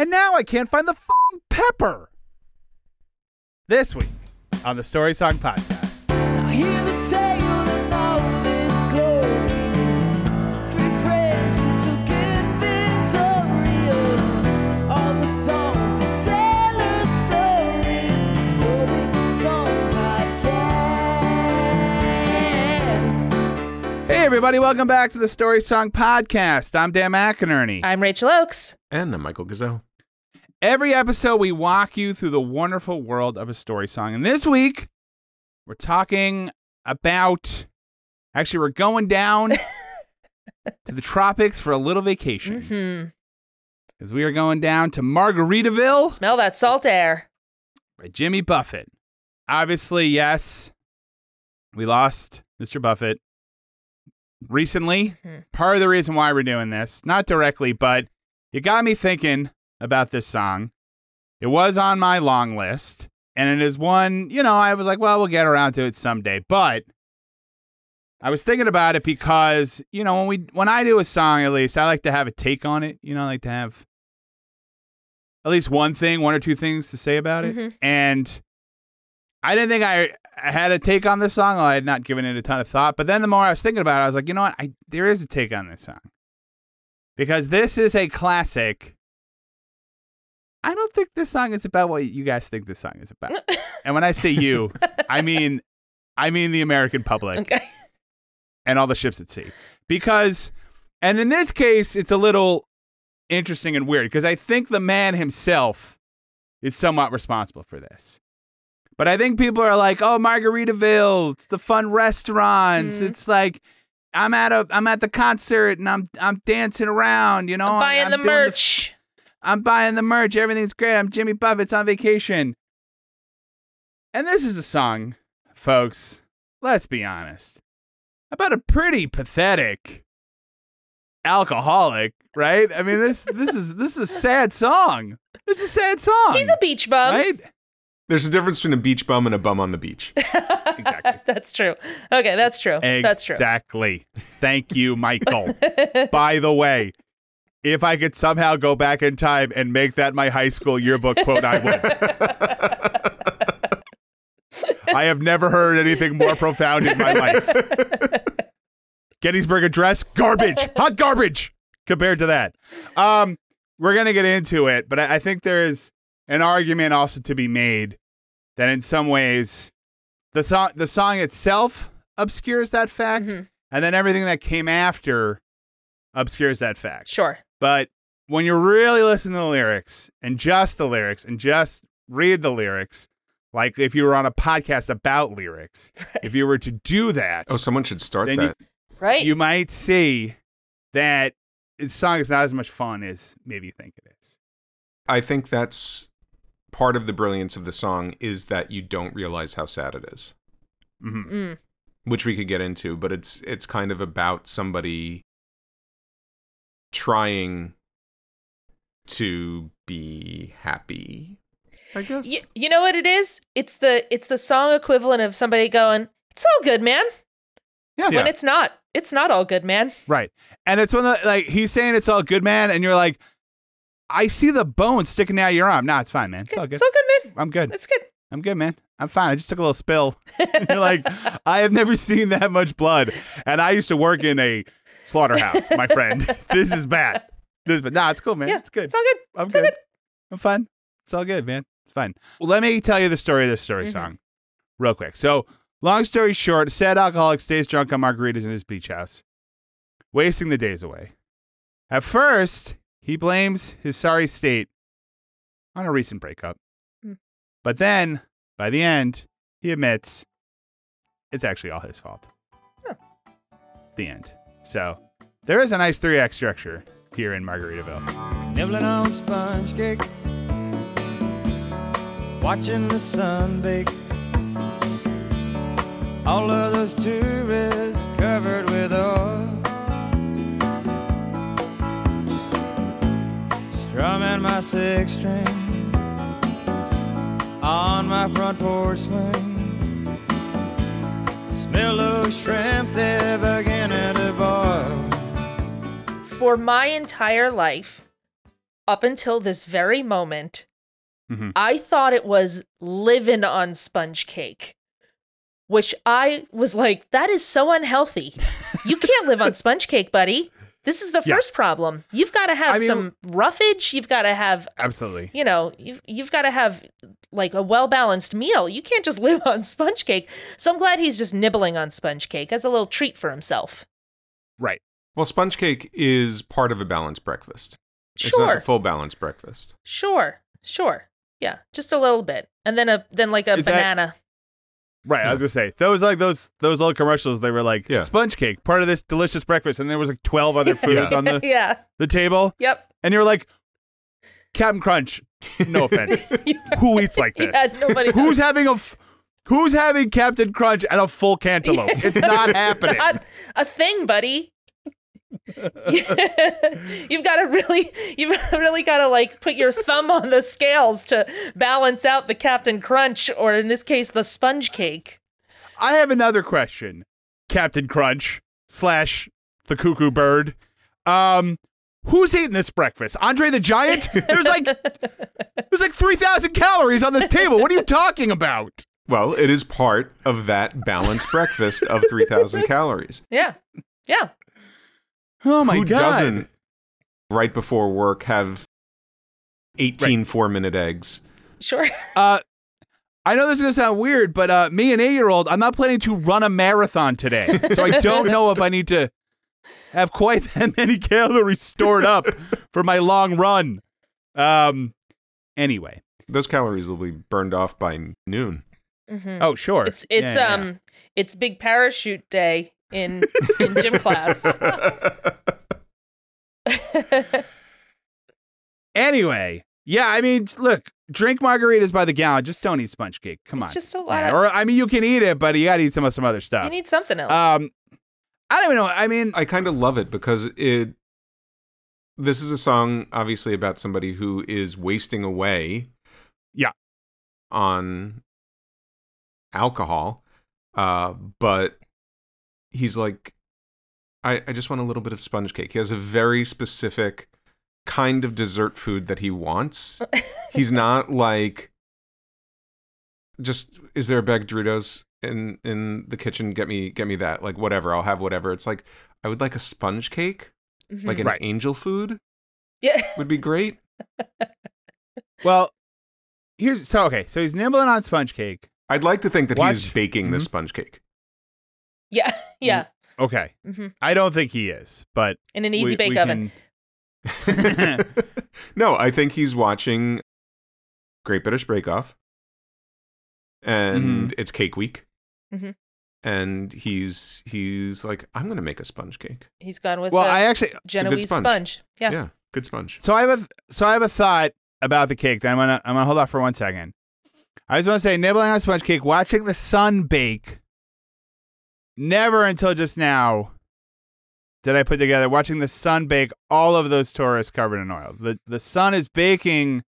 And now I can't find the fucking pepper. This week on the Story Song Podcast. Now hear the tale in all its glory. Three friends who took inventory of all the songs that tell a story. It's the Story Song Podcast. Hey, everybody, welcome back to the Story Song Podcast. I'm Dan McInerney. I'm Rachel Oakes. And I'm Michael Gazelle. Every episode, we walk you through the wonderful world of a story song. And this week, we're talking about actually, we're going down to the tropics for a little vacation because we are going down to Margaritaville Smell that salt air. by Jimmy Buffett. Obviously, yes, we lost Mr. Buffett recently. Mhm. Part of the reason why we're doing this, not directly, but it got me thinking about this song. It was on my long list, and it is one, you know, I was like, well, we'll get around to it someday. But I was thinking about it because, you know, when we when I do a song at least, I like to have a take on it. You know, I like to have at least one thing, one or two things to say about it. Mhm. And I didn't think I, I had a take on this song. I had not given it a ton of thought. But then the more I was thinking about it, I was like, you know what? I there is a take on this song. Because this is a classic. I don't think this song is about what you guys think this song is about. and when I say you, I mean I mean the American public Okay. and all the ships at sea. Because, and in this case, it's a little interesting and weird because I think the man himself is somewhat responsible for this. But I think people are like, "Oh, Margaritaville, it's the fun restaurants. Mhm. It's like I'm at a I'm at the concert and I'm I'm dancing around, you know, I'm buying I'm the doing merch. I'm buying the merch. Everything's great. I'm Jimmy Buffett's on vacation. And this is a song, folks, let's be honest, about a pretty pathetic alcoholic, right? I mean, this this is this is a sad song. This is a sad song. He's a beach bum. right? There's a difference between a beach bum and a bum on the beach. Exactly. that's true. Okay, that's true. That's true. Exactly. Thank you, Michael. By the way, if I could somehow go back in time and make that my high school yearbook quote, I would. I have never heard anything more profound in my life. Gettysburg Address, garbage, hot garbage compared to that. Um, we're gonna get into it, but I, I think there is an argument also to be made that in some ways the th- the song itself obscures that fact, Mhm. and then everything that came after obscures that fact. Sure. But when you really listen to the lyrics and just the lyrics and just read the lyrics, like if you were on a podcast about lyrics, if you were to do that, Oh, someone should start Then you- that. Right? you might see that the song is not as much fun as maybe you think it is. I think that's part of the brilliance of the song is that you don't realize how sad it is, hmm Mm. which we could get into, but it's it's kind of about somebody trying to be happy. I guess. Y- you know what it is? It's the it's the song equivalent of somebody going, "It's all good, man." Yeah. When it's not. It's not all good, man. Right. And it's when the like he's saying it's all good, man, and you're like, I see the bone sticking out of your arm. Nah, it's fine, man. It's, all good. It's all good, man. I'm good. It's good. I'm good, man. I'm fine. I just took a little spill. You're like, I have never seen that much blood. And I used to work in a slaughterhouse, my friend. this is bad. This is bad. Nah, it's cool, man. Yeah, it's good. It's all good. I'm it's all good. I'm fine. It's all good, man. It's fine. Well, let me tell you the story of this story Mhm. song real quick. So, long story short, sad alcoholic stays drunk on margaritas in his beach house, wasting the days away. At first, he blames his sorry state on a recent breakup. Hmm. But then, by the end, he admits it's actually all his fault. Huh. The end. So, there is a nice 3 act structure here in Margaritaville. Nibbling on sponge cake, watching the sun bake. All of those covered with oil. Strumming my six string on my front porch swing. Smell those shrimp, boil. For my entire life, up until this very moment, Mhm. I thought it was living on sponge cake, which I was like, that is so unhealthy. You can't live on sponge cake, buddy. This is the Yeah. first problem. You've got to have I mean- some roughage. You've got to have, Absolutely. you know, you've you've got to have like a well balanced meal. You can't just live on sponge cake. So I'm glad he's just nibbling on sponge cake as a little treat for himself. Right. Well, sponge cake is part of a balanced breakfast. It's not Sure, the full balanced breakfast. sure, sure. Yeah, just a little bit, and then a then like a Is that- banana. Right. I was hmm. gonna say those like those those old commercials. They were like Yeah. sponge cake, part of this delicious breakfast, and there was like twelve other foods Yeah. on the yeah. the table, Yep. and you were like, Captain Crunch. No offense. Who eats like this? Yeah, nobody. Who's having a f- Who's having Captain Crunch and a full cantaloupe? It's not happening. Not a thing, buddy. you've got to really, you've really got to like put your thumb on the scales to balance out the Captain Crunch, or in this case, the sponge cake. I have another question, Captain Crunch slash the cuckoo bird. Um, who's eating this breakfast? Andre the Giant? There's like there's like three thousand calories on this table. What are you talking about? Well, it is part of that balanced breakfast of 3,000 calories. Yeah, yeah. Oh my Who god! doesn't, right before work, have 18 four minute eggs? Sure. Uh, I know this is gonna sound weird, but uh, me, an eight-year-old, I'm not planning to run a marathon today, so I don't know if I need to have quite that many calories stored up for my long run. Um, anyway. Those calories will be burned off by noon. Mhm. Oh, sure. It's it's Yeah, yeah, yeah. um it's big parachute day in in gym class. Anyway, yeah, I mean, look, drink margaritas by the gallon. Just don't eat sponge cake. Come It's on. just a lot man. of- Or I mean, you can eat it, but you got to eat some of some other stuff. you need something else. um, I don't even know. I mean, I kind of love it because it. This is a song, obviously, about somebody who is wasting away. Yeah. On alcohol, uh, but he's like, I, I just want a little bit of sponge cake. He has a very specific kind of dessert food that he wants. he's not like, just is there a bag of Doritos in in the kitchen? Get me get me that. Like whatever, I'll have whatever. It's like I would like a sponge cake, Mhm. like an Right. angel food yeah. would be great. well, here's so okay. So he's nibbling on sponge cake. I'd like to think that he's baking the Mhm. sponge cake. Yeah. Yeah. Okay, hmm I don't think he is, but In an easy we- bake we oven. can- no, I think he's watching Great British Bake Off, and it's Cake Week, Mhm. and he's he's like, I'm gonna make a sponge cake. He's gone with well, I actually Genoese sponge. sponge. Yeah. yeah, good sponge. So I have a so I have a thought about the cake that I'm gonna I'm gonna hold off for one second. I just want to say nibbling on sponge cake, watching the sun bake. Never until just now did I put together watching the sun bake all of those tourists covered in oil. The the sun is baking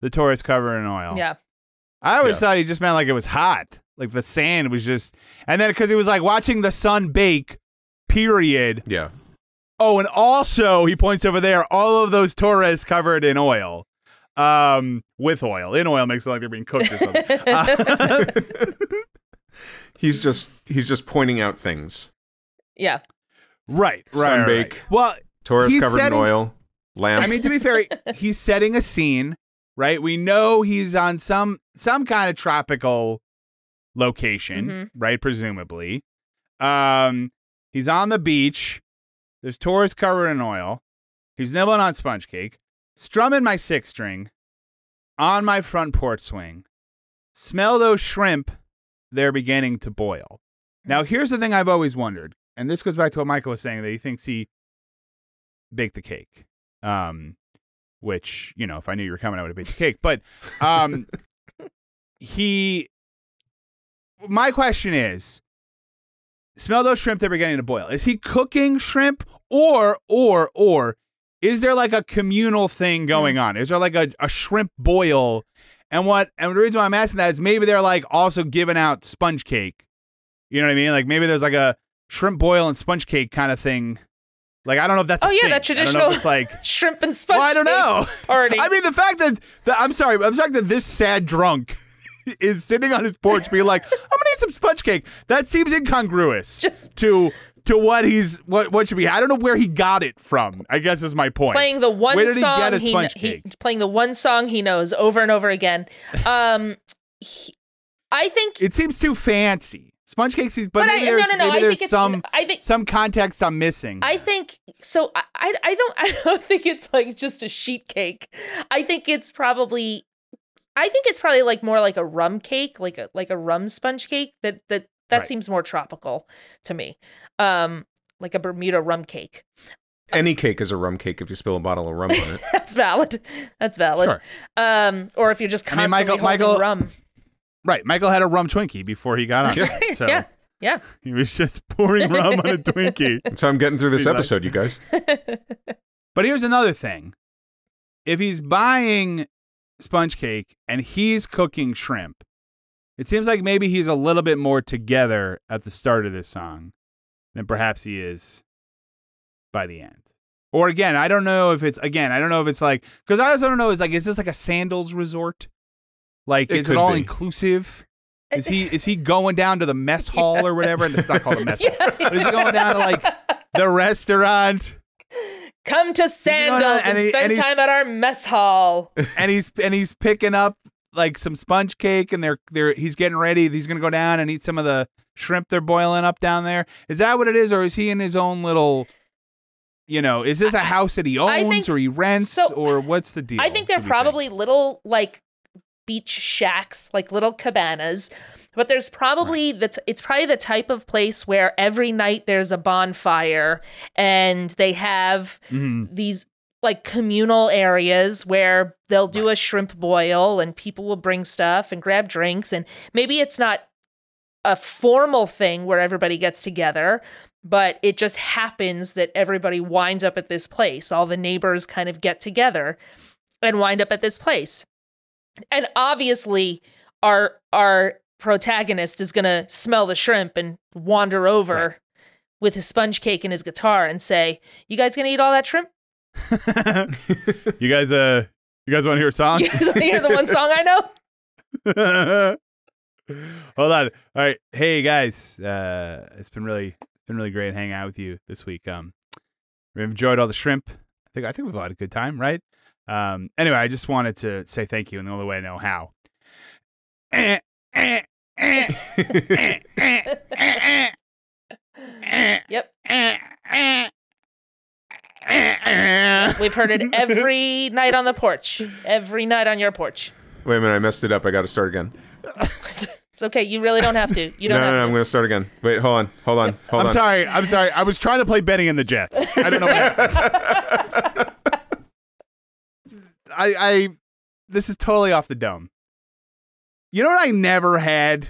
the tourists covered in oil. Yeah. I always Yeah. thought he just meant like it was hot. Like the sand was just and then because he was like watching the sun bake, period. Yeah, Oh, and also he points over there, all of those Torres covered in oil. Um, with oil. In oil makes it like they're being cooked or something. Uh, he's just he's just pointing out things. Yeah. right, right, right, right. Sunbake. Well, Torres He's covered setting- in oil. Lamp. I mean, to be fair, he's setting a scene, right? We know he's on some some kind of tropical location, Mhm. right? Presumably. Um, he's on the beach. There's tourists covered in oil. He's nibbling on sponge cake, strumming my six string on my front porch swing. Smell those shrimp. They're beginning to boil. Now, here's the thing I've always wondered, and this goes back to what Michael was saying that he thinks he baked the cake. Um, which you know, if I knew you were coming, I would have baked the cake. But um, he. My question is, smell those shrimp. They're beginning to boil. Is he cooking shrimp, or or or is there like a communal thing going on? Is there like a, a shrimp boil? And what and the reason why I'm asking that is maybe they're like also giving out sponge cake. You know what I mean? Like maybe there's like a shrimp boil and sponge cake kind of thing Like I don't know if that's. Oh, yeah, thing. that I don't know traditional it's like. shrimp and sponge. Well, I don't know. Party. I mean, the fact that, that I'm sorry, I'm sorry that this sad drunk is sitting on his porch being like, "I'm gonna eat some sponge cake." That seems incongruous Just- to to what he's what what should be. I don't know where he got it from. I guess is my point. playing the one Where did he song get a he, sponge he- cake? playing the one song he knows over and over again. Um, he- I think. It seems too fancy. Sponge cakes, but, but maybe no, there's, no, no. maybe I there's think some I think. some context I'm missing. I think so. I, I I don't I don't think it's like just a sheet cake. I think it's probably I think it's probably like more like a rum cake, like a like a rum sponge cake. That that that Right. seems more tropical to me. Um, like a Bermuda rum cake. Any cake is a rum cake if you spill a bottle of rum on it. That's valid. That's valid. Sure. Um, or if you're just I mean, constantly Michael- holding Michael- rum. right. Michael had a rum Twinkie before he got on. That's right. So Yeah. Yeah. he was just pouring rum on a Twinkie. That's how I'm getting through this He's like- episode, you guys. But here's another thing. If he's buying sponge cake and he's cooking shrimp, it seems like maybe he's a little bit more together at the start of this song than perhaps he is by the end. Or again, I don't know if it's again, I don't know if it's like because I also don't know is like is this like a sandals resort? Like It is it all be. inclusive? Is he is he going down to the mess hall or whatever? And it's not called a mess hall. Yeah. But is he going down to like the restaurant? Come to Sandals and and, he- spend and time at our mess hall. and he's and he's picking up like some sponge cake and they're they're he's getting ready he's gonna go down and eat some of the shrimp they're boiling up down there is that what it is or is he in his own little you know is this a house that he owns think- or he rents so, or what's the deal I think they're What do you probably little like beach shacks, like little cabanas. But there's probably that's it's probably the type of place where every night there's a bonfire and they have Mhm. these like communal areas where they'll do a shrimp boil and people will bring stuff and grab drinks and maybe it's not a formal thing where everybody gets together but it just happens that everybody winds up at this place all the neighbors kind of get together and wind up at this place and obviously our our protagonist is going to smell the shrimp and wander over Right. with his sponge cake and his guitar and say you guys going to eat all that shrimp you guys uh you guys want to hear a song You guys want to hear the one song I know? hold on all right hey guys uh it's been really it's been really great hanging out with you this week um we've enjoyed all the shrimp i think i think we've had a good time right um anyway i just wanted to say thank you and the only way i know how Eh, eh, eh, Yep. We've heard it every night on the porch. Every night on your porch. Wait a minute, I messed it up. I got to start again. It's okay. You really don't have to. You don't no, have no, to. I'm going to start again. Wait, hold on, hold on, hold on. I'm on. sorry. I'm sorry. I was trying to play Bennie and the Jets. I don't know what happened. I, I, this is totally off the dome. You know what I never had,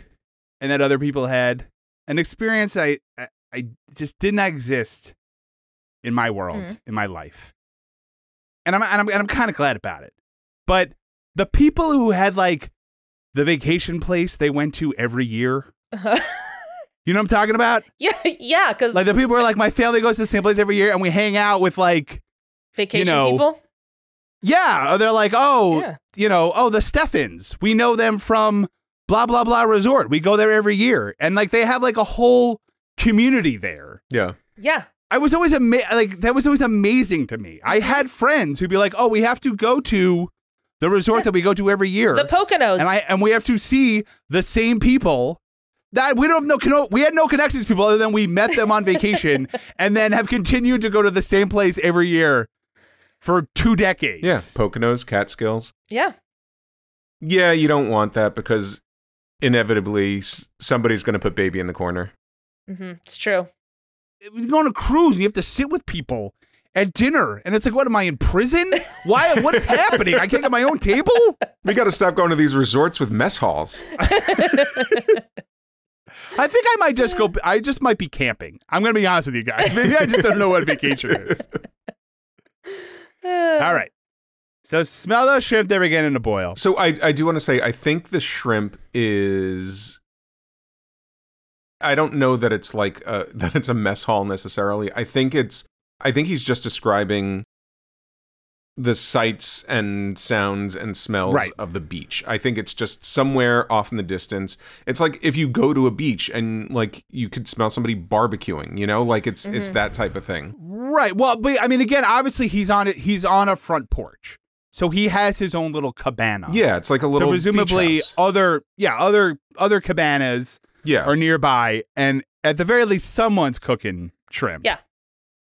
and that other people had, an experience I, I, I just did not exist in my world, Mhm. in my life, and I'm, and I'm, and I'm kind of glad about it. But the people who had like the vacation place they went to every year, uh-huh. you know what I'm talking about? yeah, yeah, because Like the people are like, my family goes to the same place every year, and we hang out with like, vacation know, people. yeah. Or they're like, oh, Yeah. you know, oh, the Steffens. We know them from blah blah blah resort. We go there every year, and like they have like a whole community there. Yeah. Yeah. I was always ama- like that was always amazing to me. I mm-hmm. had friends who'd be like, oh, we have to go to the resort that we go to every year, The Poconos. and I and we have to see the same people. That we don't have no conno- we had no connections to people other than we met them on vacation and then have continued to go to the same place every year for two decades. Yeah. Poconos, Catskills. yeah. Yeah, you don't want that because inevitably somebody's going to put baby in the corner. hmm It's true. We go on a cruise and you have to sit with people at dinner and it's like, what am I in prison? Why? What is happening? I can't get my own table. We got to stop going to these resorts with mess halls. I think I might just go. I just might be camping. I'm gonna be honest with you guys. Maybe I just don't know what vacation is. All right. So smell those shrimp. They're beginning to boil. So I I do want to say I think the shrimp is I don't know that it's like a, that it's a mess hall necessarily. I think it's I think he's just describing the sights and sounds and smells Right. of the beach. I think it's just somewhere off in the distance. It's like if you go to a beach and like you could smell somebody barbecuing, you know, like it's it's mm-hmm. that type of thing. Right. Well, but I mean, again, obviously he's on it. He's on a front porch, so he has his own little cabana. Yeah, it's like a little So beach presumably house. other, yeah, other other cabanas yeah. are nearby, and at the very least, someone's cooking shrimp. Yeah.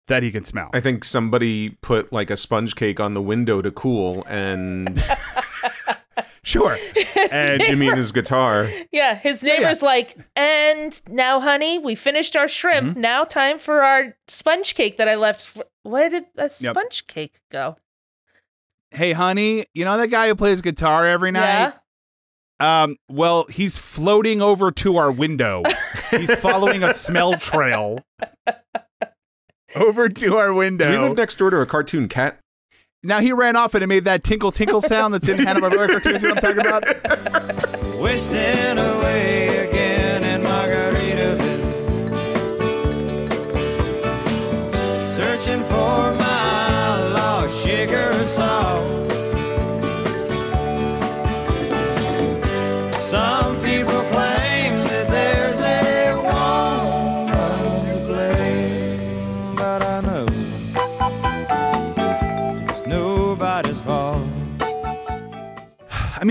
That he can smell. I think somebody put like a sponge cake on the window to cool and Sure. His And Jimmy neighbor- and his guitar. yeah, his neighbor's like, and now, honey, we finished our shrimp. Mm-hmm. Now, time for our sponge cake that I left. Where did the sponge cake go? Hey, honey, you know that guy who plays guitar every night? Yeah. night? Um, well, he's floating over to our window. he's following a smell trail over to our Do window. we live next door to a cartoon cat? now he ran off and it made that tinkle tinkle sound that's in Hanna Barbera cartoons. You know what I'm talking about? Wasting away again in Margaritaville. Searching for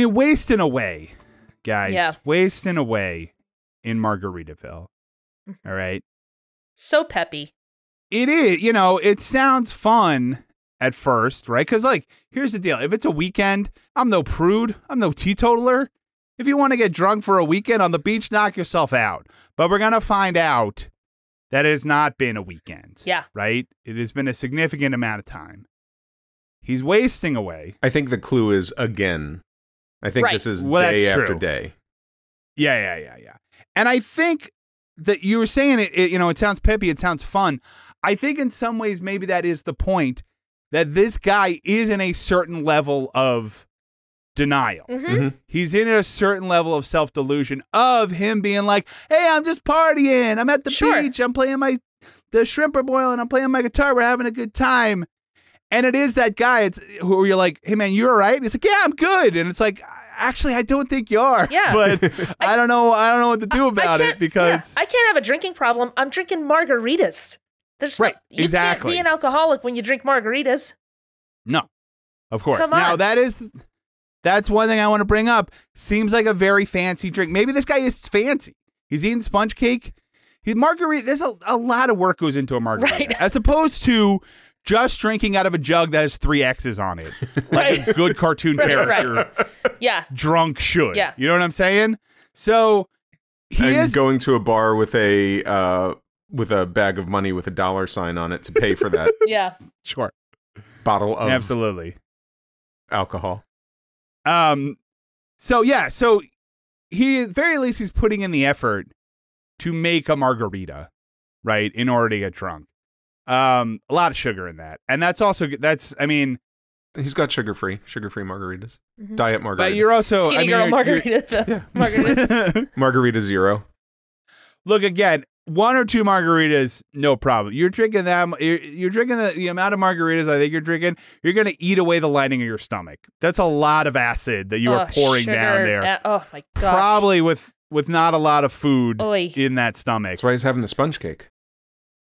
mean, wasting away, guys. Yeah. Wasting away in Margaritaville. Mm-hmm. All right. So peppy. It is, you know, it sounds fun at first, right? Because, like, here's the deal if it's a weekend, I'm no prude, I'm no teetotaler. If you want to get drunk for a weekend on the beach, knock yourself out. But we're going to find out that it has not been a weekend. Yeah. Right? It has been a significant amount of time. He's wasting away. I think the clue is again. I think Right. this is Well, day after true. day. Yeah, yeah, yeah, yeah. And I think that you were saying it, it, you know, it sounds peppy, it sounds fun. I think in some ways maybe that is the point that this guy is in a certain level of denial. hmm Mhm. He's in a certain level of self delusion of him being like, "Hey, I'm just partying. I'm at the Sure. beach. I'm playing my the shrimp are boiling. I'm playing my guitar. We're having a good time." And it is that guy. It's who you're like, "Hey, man, you all right?" And he's like, "Yeah, I'm good." And it's like, "Actually, I don't think you are." Yeah. but I don't know. I don't know what to do I about it because yeah, I can't have a drinking problem. I'm drinking margaritas. There's Right, no, you exactly. can't be an alcoholic when you drink margaritas. no, of course. Come Now on. that is that's one thing I want to bring up. Seems like a very fancy drink. Maybe this guy is fancy. He's eating sponge cake. He margarita. There's a, a lot of work goes into a margarita, Right. as opposed to just drinking out of a jug that has three X's on it, like a good cartoon Right, right. character Yeah. drunk should. Yeah. you know what I'm saying? So he and is going to a bar with a uh, with a bag of money with a dollar sign on it to pay for that Yeah. sure, bottle of absolutely. alcohol. Um, so yeah, so he at very least he's putting in the effort to make a margarita, right, in order to get drunk. Um, a lot of sugar in that, and that's also that's I mean, He's got sugar free, sugar free margaritas, Mhm. diet margaritas, but you're also Skinny I mean, girl you're- margarita. Yeah. Margaritas. margarita zero. Look again, one or two margaritas, no problem. You're drinking that. You're, you're drinking the, the amount of margaritas I think you're drinking. You're gonna eat away the lining of your stomach. That's a lot of acid that you are Oh, pouring sugar. down there. Uh, oh my god. Probably with with not a lot of food Oy. in that stomach. That's why he's having the sponge cake.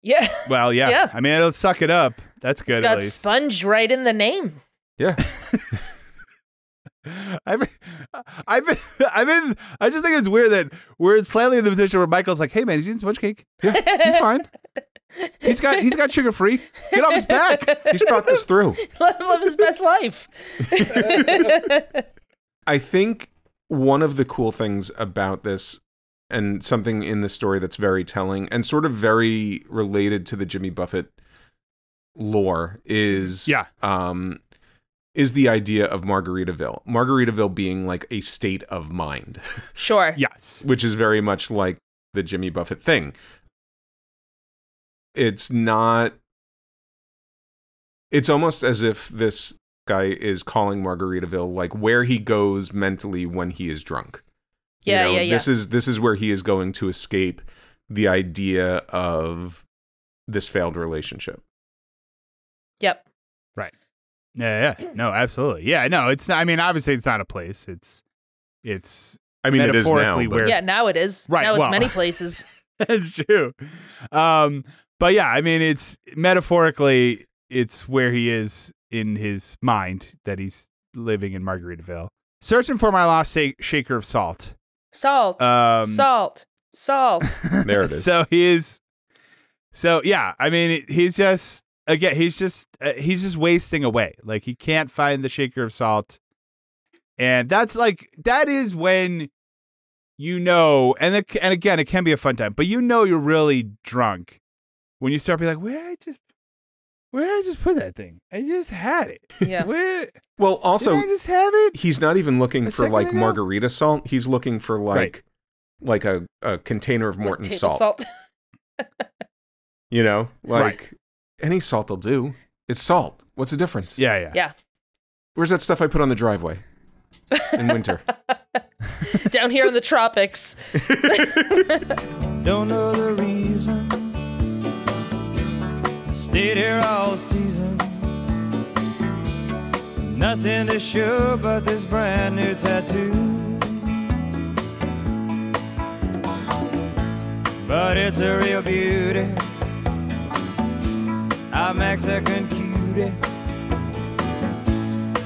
Yeah. Well, yeah. Yeah. I mean, it'll suck it up. That's good. It's at got least. sponge right in the name. Yeah, I've, I've, been, I've been, I just think it's weird that we're slightly in the position where Michael's like, "Hey, man, he's eating sponge cake. Yeah, he's fine. He's got, he's got sugar free. Get off his back." he's thought this through. Let him live his best life. I think one of the cool things about this and something in the story that's very telling and sort of very related to the Jimmy Buffett lore is Yeah. um is the idea of Margaritaville. Margaritaville being like a state of mind, Sure. Yes. which is very much like the Jimmy Buffett thing. It's not it's almost as if this guy is calling Margaritaville like where he goes mentally when he is drunk. You Yeah, know, yeah, yeah. This is this is where he is going to escape the idea of this failed relationship. Yep. Right. Yeah, yeah. No, absolutely. Yeah, no, it's not I mean, obviously it's not a place. It's it's I mean, it is now. Metaphorically, but- where- Yeah, now it is. Right, Now it's well- many places. That's true. Um, but yeah, I mean, it's metaphorically, it's where he is in his mind that he's living in Margaritaville, searching for my lost sa- shaker of salt. Salt. Um, salt. Salt. There it is. so he is. So yeah, I mean, he's just again, he's just uh, he's just wasting away. Like he can't find the shaker of salt, and that's like that is when you know, and it, and again, it can be a fun time, but you know you're really drunk when you start being like, where did I just. Where did I just put that thing? I just had it. Yeah. Where well, also, did I just have it? he's not even looking A for second like ago? margarita salt. He's looking for like Right. like a, a container of Morton Table salt. salt. You know, like Right. any salt will do. It's salt. What's the difference? Yeah, yeah. Yeah. Where's that stuff I put on the driveway in winter? Down here in the tropics. Don't know the reason. Stayed here all season. Nothing to show but this brand new tattoo. But it's a real beauty. A Mexican cutie.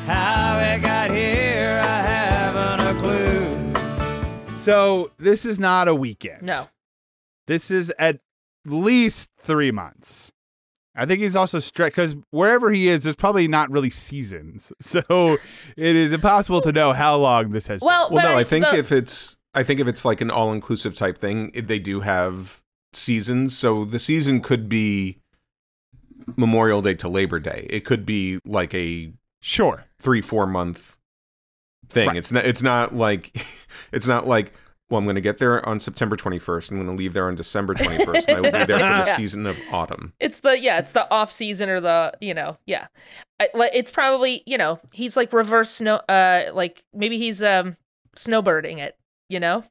How it got here, I haven't a clue. So this is not a weekend. No. This is at least three months. I think he's also stretched because wherever he is, there's probably not really seasons, so it is impossible to know how long this has. Well, Well, no, I think but- if it's I think if it's like an all inclusive type thing, they do have seasons. So the season could be Memorial Day to Labor Day. It could be like a sure. three four month thing. Right. It's not. It's not like. It's not like. Well, I'm going to get there on September 21st. I'm going to leave there on December 21st, and I will be there for the Yeah. season of autumn. it's the yeah, it's the off season or the you know yeah, I, it's probably you know he's like reverse snow uh like maybe he's um snowbirding it you know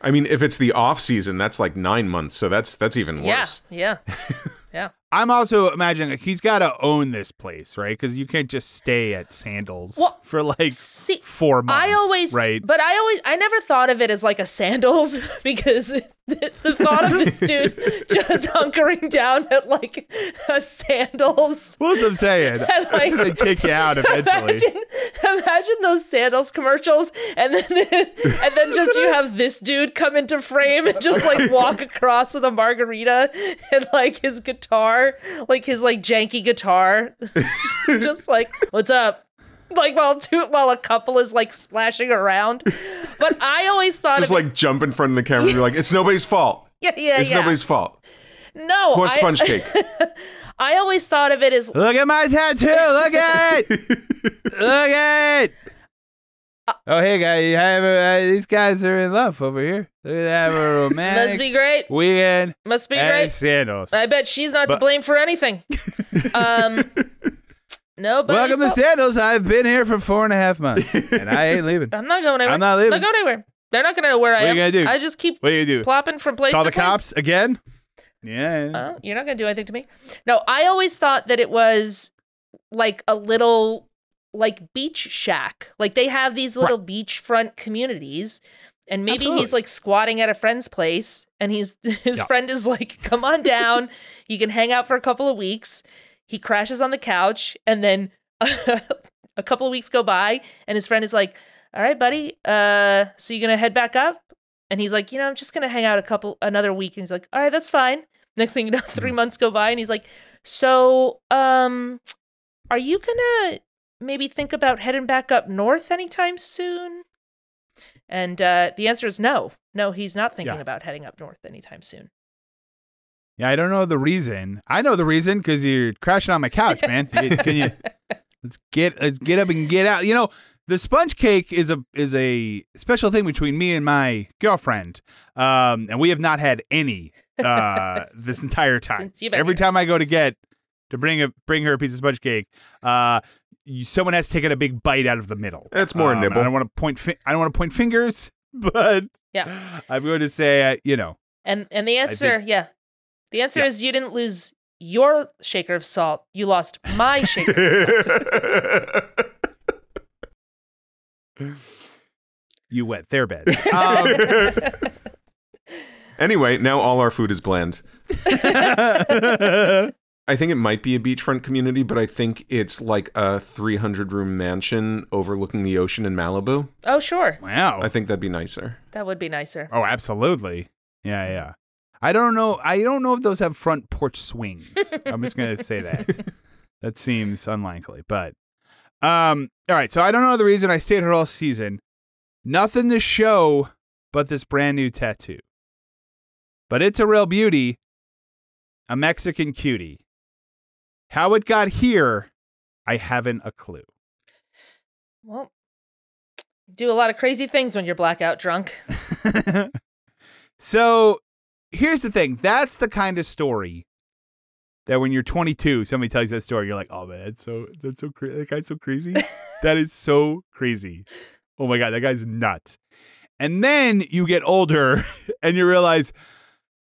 I mean, if it's the off season, that's like nine months. So that's that's even worse. yeah worse. yeah I'm also imagining like he's got to own this place, right? Because you can't just stay at Sandals Well, for like see four months. I always right. but I always I never thought of it as like a sandals because the, the thought of this dude just hunkering down at like a sandals What's I'm saying? and like they kick you out eventually. Imagine, imagine those sandals commercials, and then and then just you have this dude come into frame and just like walk across with a margarita and like his guitar, like his like janky guitar, just like what's up. Like while two while a couple is like splashing around, but I always thought Just of it- like jump in front of the camera and be like, "It's nobody's fault. yeah yeah It's yeah nobody's fault." no Who wants I, sponge cake? I always thought of it as Look at my tattoo. Look at it. Look at it. Uh, Oh, hey, guys. You have uh, these guys are in love over here. They have a romantic must be great, weekend must be at great. Sandals. I bet she's not to blame for anything. Um, no, but Welcome to Sandals. I've been here for four and a half months, and I ain't leaving. I'm not going anywhere. I'm not leaving. Not going anywhere. They're not gonna know where I What are am. you gonna do? I just keep What do you do? plopping from place to place. Call to the place. cops again? Yeah. Oh, you're not gonna do anything to me. No, I always thought that it was like a little like beach shack. Like they have these little beachfront communities. And maybe he's Absolutely. like squatting at a friend's place, and he's his Yeah. friend is like, "Come on down, you can hang out for a couple of weeks." He crashes on the couch, and then a couple of weeks go by, and his friend is like, "All right, buddy, uh, so you're gonna head back up?" And he's like, "You know, I'm just gonna hang out a couple another week." And he's like, "All right, that's fine." Next thing you know, three months go by, and he's like, "So, um, are you gonna maybe think about heading back up north anytime soon?" And uh, the answer is no. No, he's not thinking Yeah. about heading up north anytime soon. Yeah, I don't know the reason. I know the reason because you're crashing on my couch, man. Can you? Let's get let's get up and get out. You know, the sponge cake is a is a special thing between me and my girlfriend, um, and we have not had any uh, this entire time. Since Every here. time I go to get to bring a bring her a piece of sponge cake, uh, you, someone has taken a big bite out of the middle. It's more Um, nibble. I don't want to point. Fi- I don't want to point fingers, but Yeah. I'm going to say, uh, you know, And and the answer, yeah, the answer Yeah. is you didn't lose your shaker of salt. You lost my shaker of salt. You wet their bed. Um, anyway, now all our food is bland. I think it might be a beachfront community, but I think it's like a 300 room mansion overlooking the ocean in Malibu. Oh, sure. wow. I think that'd be nicer. That would be nicer. Oh, absolutely. Yeah, yeah. I don't know. I don't know if those have front porch swings. I'm just gonna say that. That seems unlikely, but um. All right. So I don't know the reason I stayed here all season. Nothing to show but this brand new tattoo. But it's a real beauty. A Mexican cutie. How it got here, I haven't a clue. Well, do a lot of crazy things when you're blackout drunk. so here's the thing. That's the kind of story that when you're 22 somebody tells you that story you're like oh man that's so that's so crazy that guy's so crazy. That is so crazy. Oh my god that guy's nuts. And then you get older and you realize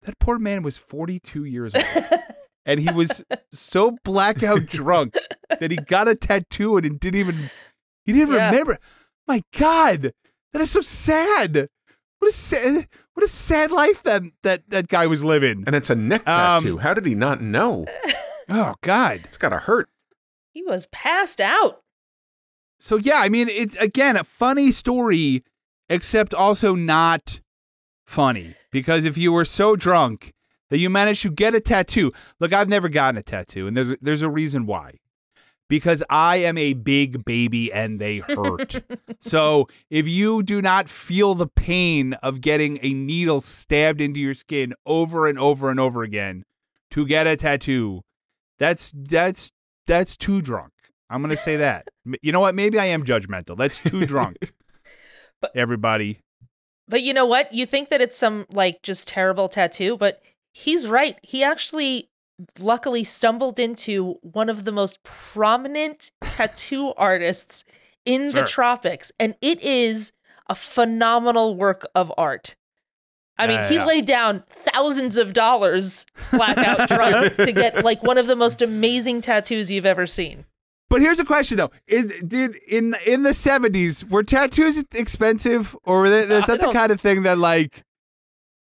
that poor man was 42 years old. And he was so blackout drunk that he got a tattoo and didn't even he didn't even Yeah. remember. My god that is so sad what a sad what a sad life that that that guy was living And it's a neck Um, tattoo. How did he not know? oh god It's gotta hurt. he was passed out. so yeah i mean it's again a funny story except also not funny because if you were so drunk that you managed to get a tattoo look i've never gotten a tattoo and there's there's a reason why because i am a big baby and they hurt. So if you do not feel the pain of getting a needle stabbed into your skin over and over and over again to get a tattoo that's that's that's too drunk. I'm gonna say that. You know what? Maybe i am judgmental. That's too drunk But- everybody. But you know what? You think that it's some like just terrible tattoo, but he's right. He actually luckily stumbled into one of the most prominent tattoo artists in the tropics, and it is a phenomenal work of art. I mean, Yeah, he yeah. laid down thousands of dollars blackout drunk to get like one of the most amazing tattoos you've ever seen. but here's a question though is, did in in the 70s were tattoos expensive or is that the kind of thing that like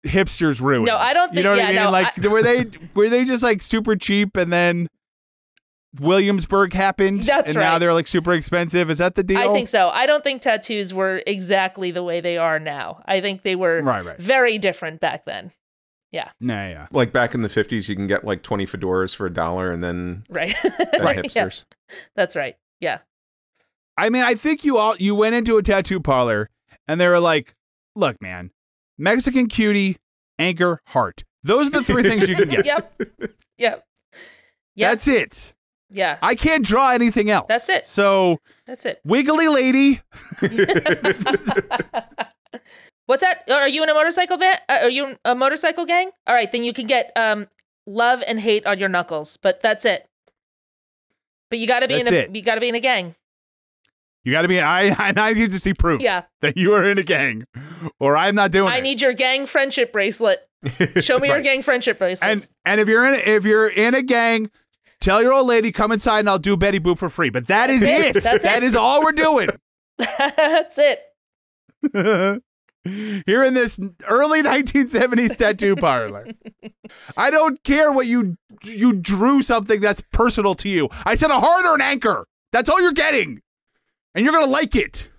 hipsters ruin No, I don't you know what yeah, i mean no, like were they were they just like super cheap and then williamsburg happened That's and now they're like super expensive is that the deal I think so. I don't think tattoos were exactly the way they are now. I think they were right right very different back then. yeah Nah, yeah Like back in the 50s, you can get like 20 fedoras for a dollar and then Right. then right. Yeah, hipsters. that's right. Yeah. I mean, I think you all you went into a tattoo parlor and they were like, "Look, man, Mexican cutie, anchor, heart. Those are the three things you can get. Yep. Yep. Yep. That's it. yeah. I can't draw anything else. That's it. So, That's it. wiggly lady. What's that? Are you in a motorcycle van? Uh, are you in a motorcycle gang? All right, then you can get um love and hate on your knuckles, but that's it. But you got to be in a it. you got to be in a gang. You got to be. I I I need to see proof Yeah. that you are in a gang, or I'm not doing I it. need your gang friendship bracelet. Show me your gang friendship bracelet. and and if you're in if you're in a gang. Tell your old lady come inside and I'll do Betty Boop for free. But that is That's it. it. That's That it. is all we're doing. that's it. Here in this early 1970s tattoo parlor. I don't care what you you drew something that's personal to you. I said a heart or an anchor. That's all you're getting. And you're going to like it.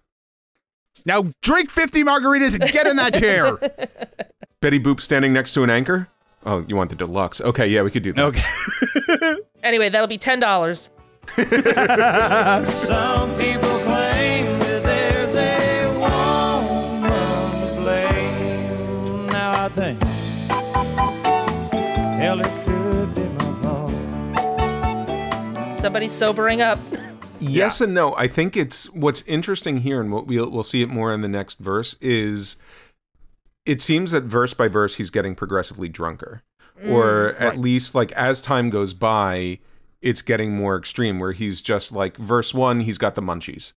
Now drink 50 margaritas and get in that chair. Betty Boop standing next to an anchor? Oh, you want the deluxe. Okay, yeah, we could do that. Okay. Anyway, that'll be ten dollars. Some people claim that there's a woman to blame. Now I think, hell, it could be my fault. Somebody's sobering up. Yes and no. I think it's what's interesting here, and what we'll we'll see it more in the next verse is. It seems that verse by verse he's getting progressively drunker, mm. or at Right. least like as time goes by, it's getting more extreme. Where he's just like verse one, he's got the munchies.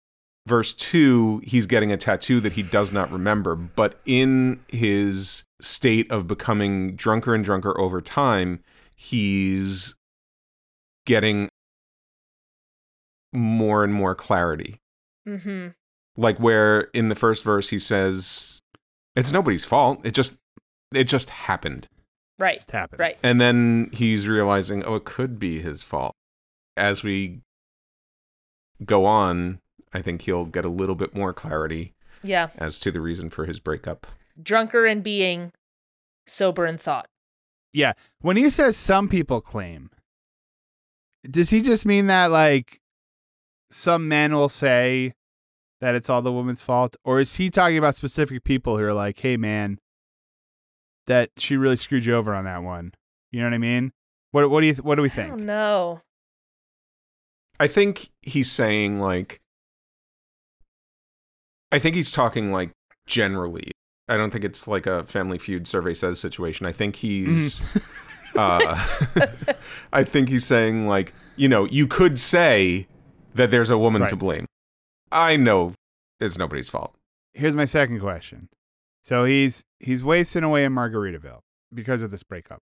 Verse two, he's getting a tattoo that he does not remember, but in his state of becoming drunker and drunker over time, he's getting more and more clarity. Mm-hmm. Like where in the first verse he says it's nobody's fault. It just it just happened. Right. Just happens. Right. And then he's realizing, oh, it could be his fault. As we go on, I think he'll get a little bit more clarity Yeah. as to the reason for his breakup. Drunker in being, sober in thought. Yeah. When he says some people claim, does he just mean that like some men will say that it's all the woman's fault? Or is he talking about specific people who are like, hey man, that she really screwed you over on that one? You know what I mean? What what do you what do we think? don't. I think he's saying like I think he's talking like generally. I don't think it's like a Family Feud survey says situation. I think he's uh I think he's saying like, you know, you could say that there's a woman to blame. I know it's nobody's fault. Here's my second question. So he's he's wasting away in Margaritaville because of this breakup.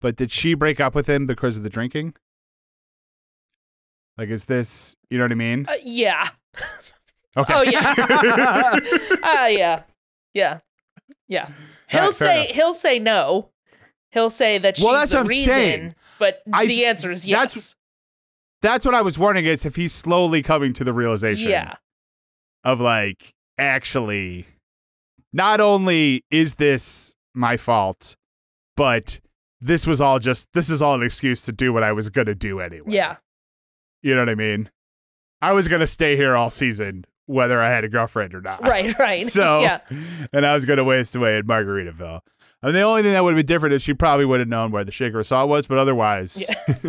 But did she break up with him because of the drinking? Like is this you know what I mean? Uh, yeah. Okay. Oh yeah. Ah yeah. Yeah. Yeah. He'll right, say enough. he'll say no. He'll say that she's Well, that's the what I'm reason, saying. but I- the answer is yes. that's- That's what I was wondering is if he's slowly coming to the realization yeah. of like actually not only is this my fault, but this was all just this is all an excuse to do what I was gonna do anyway. Yeah. You know what I mean? I was gonna stay here all season, whether I had a girlfriend or not. Right, right. So yeah. and I was gonna waste away in Margaritaville. I mean, the only thing that would have been different is she probably would have known where the shaker saw was, but otherwise,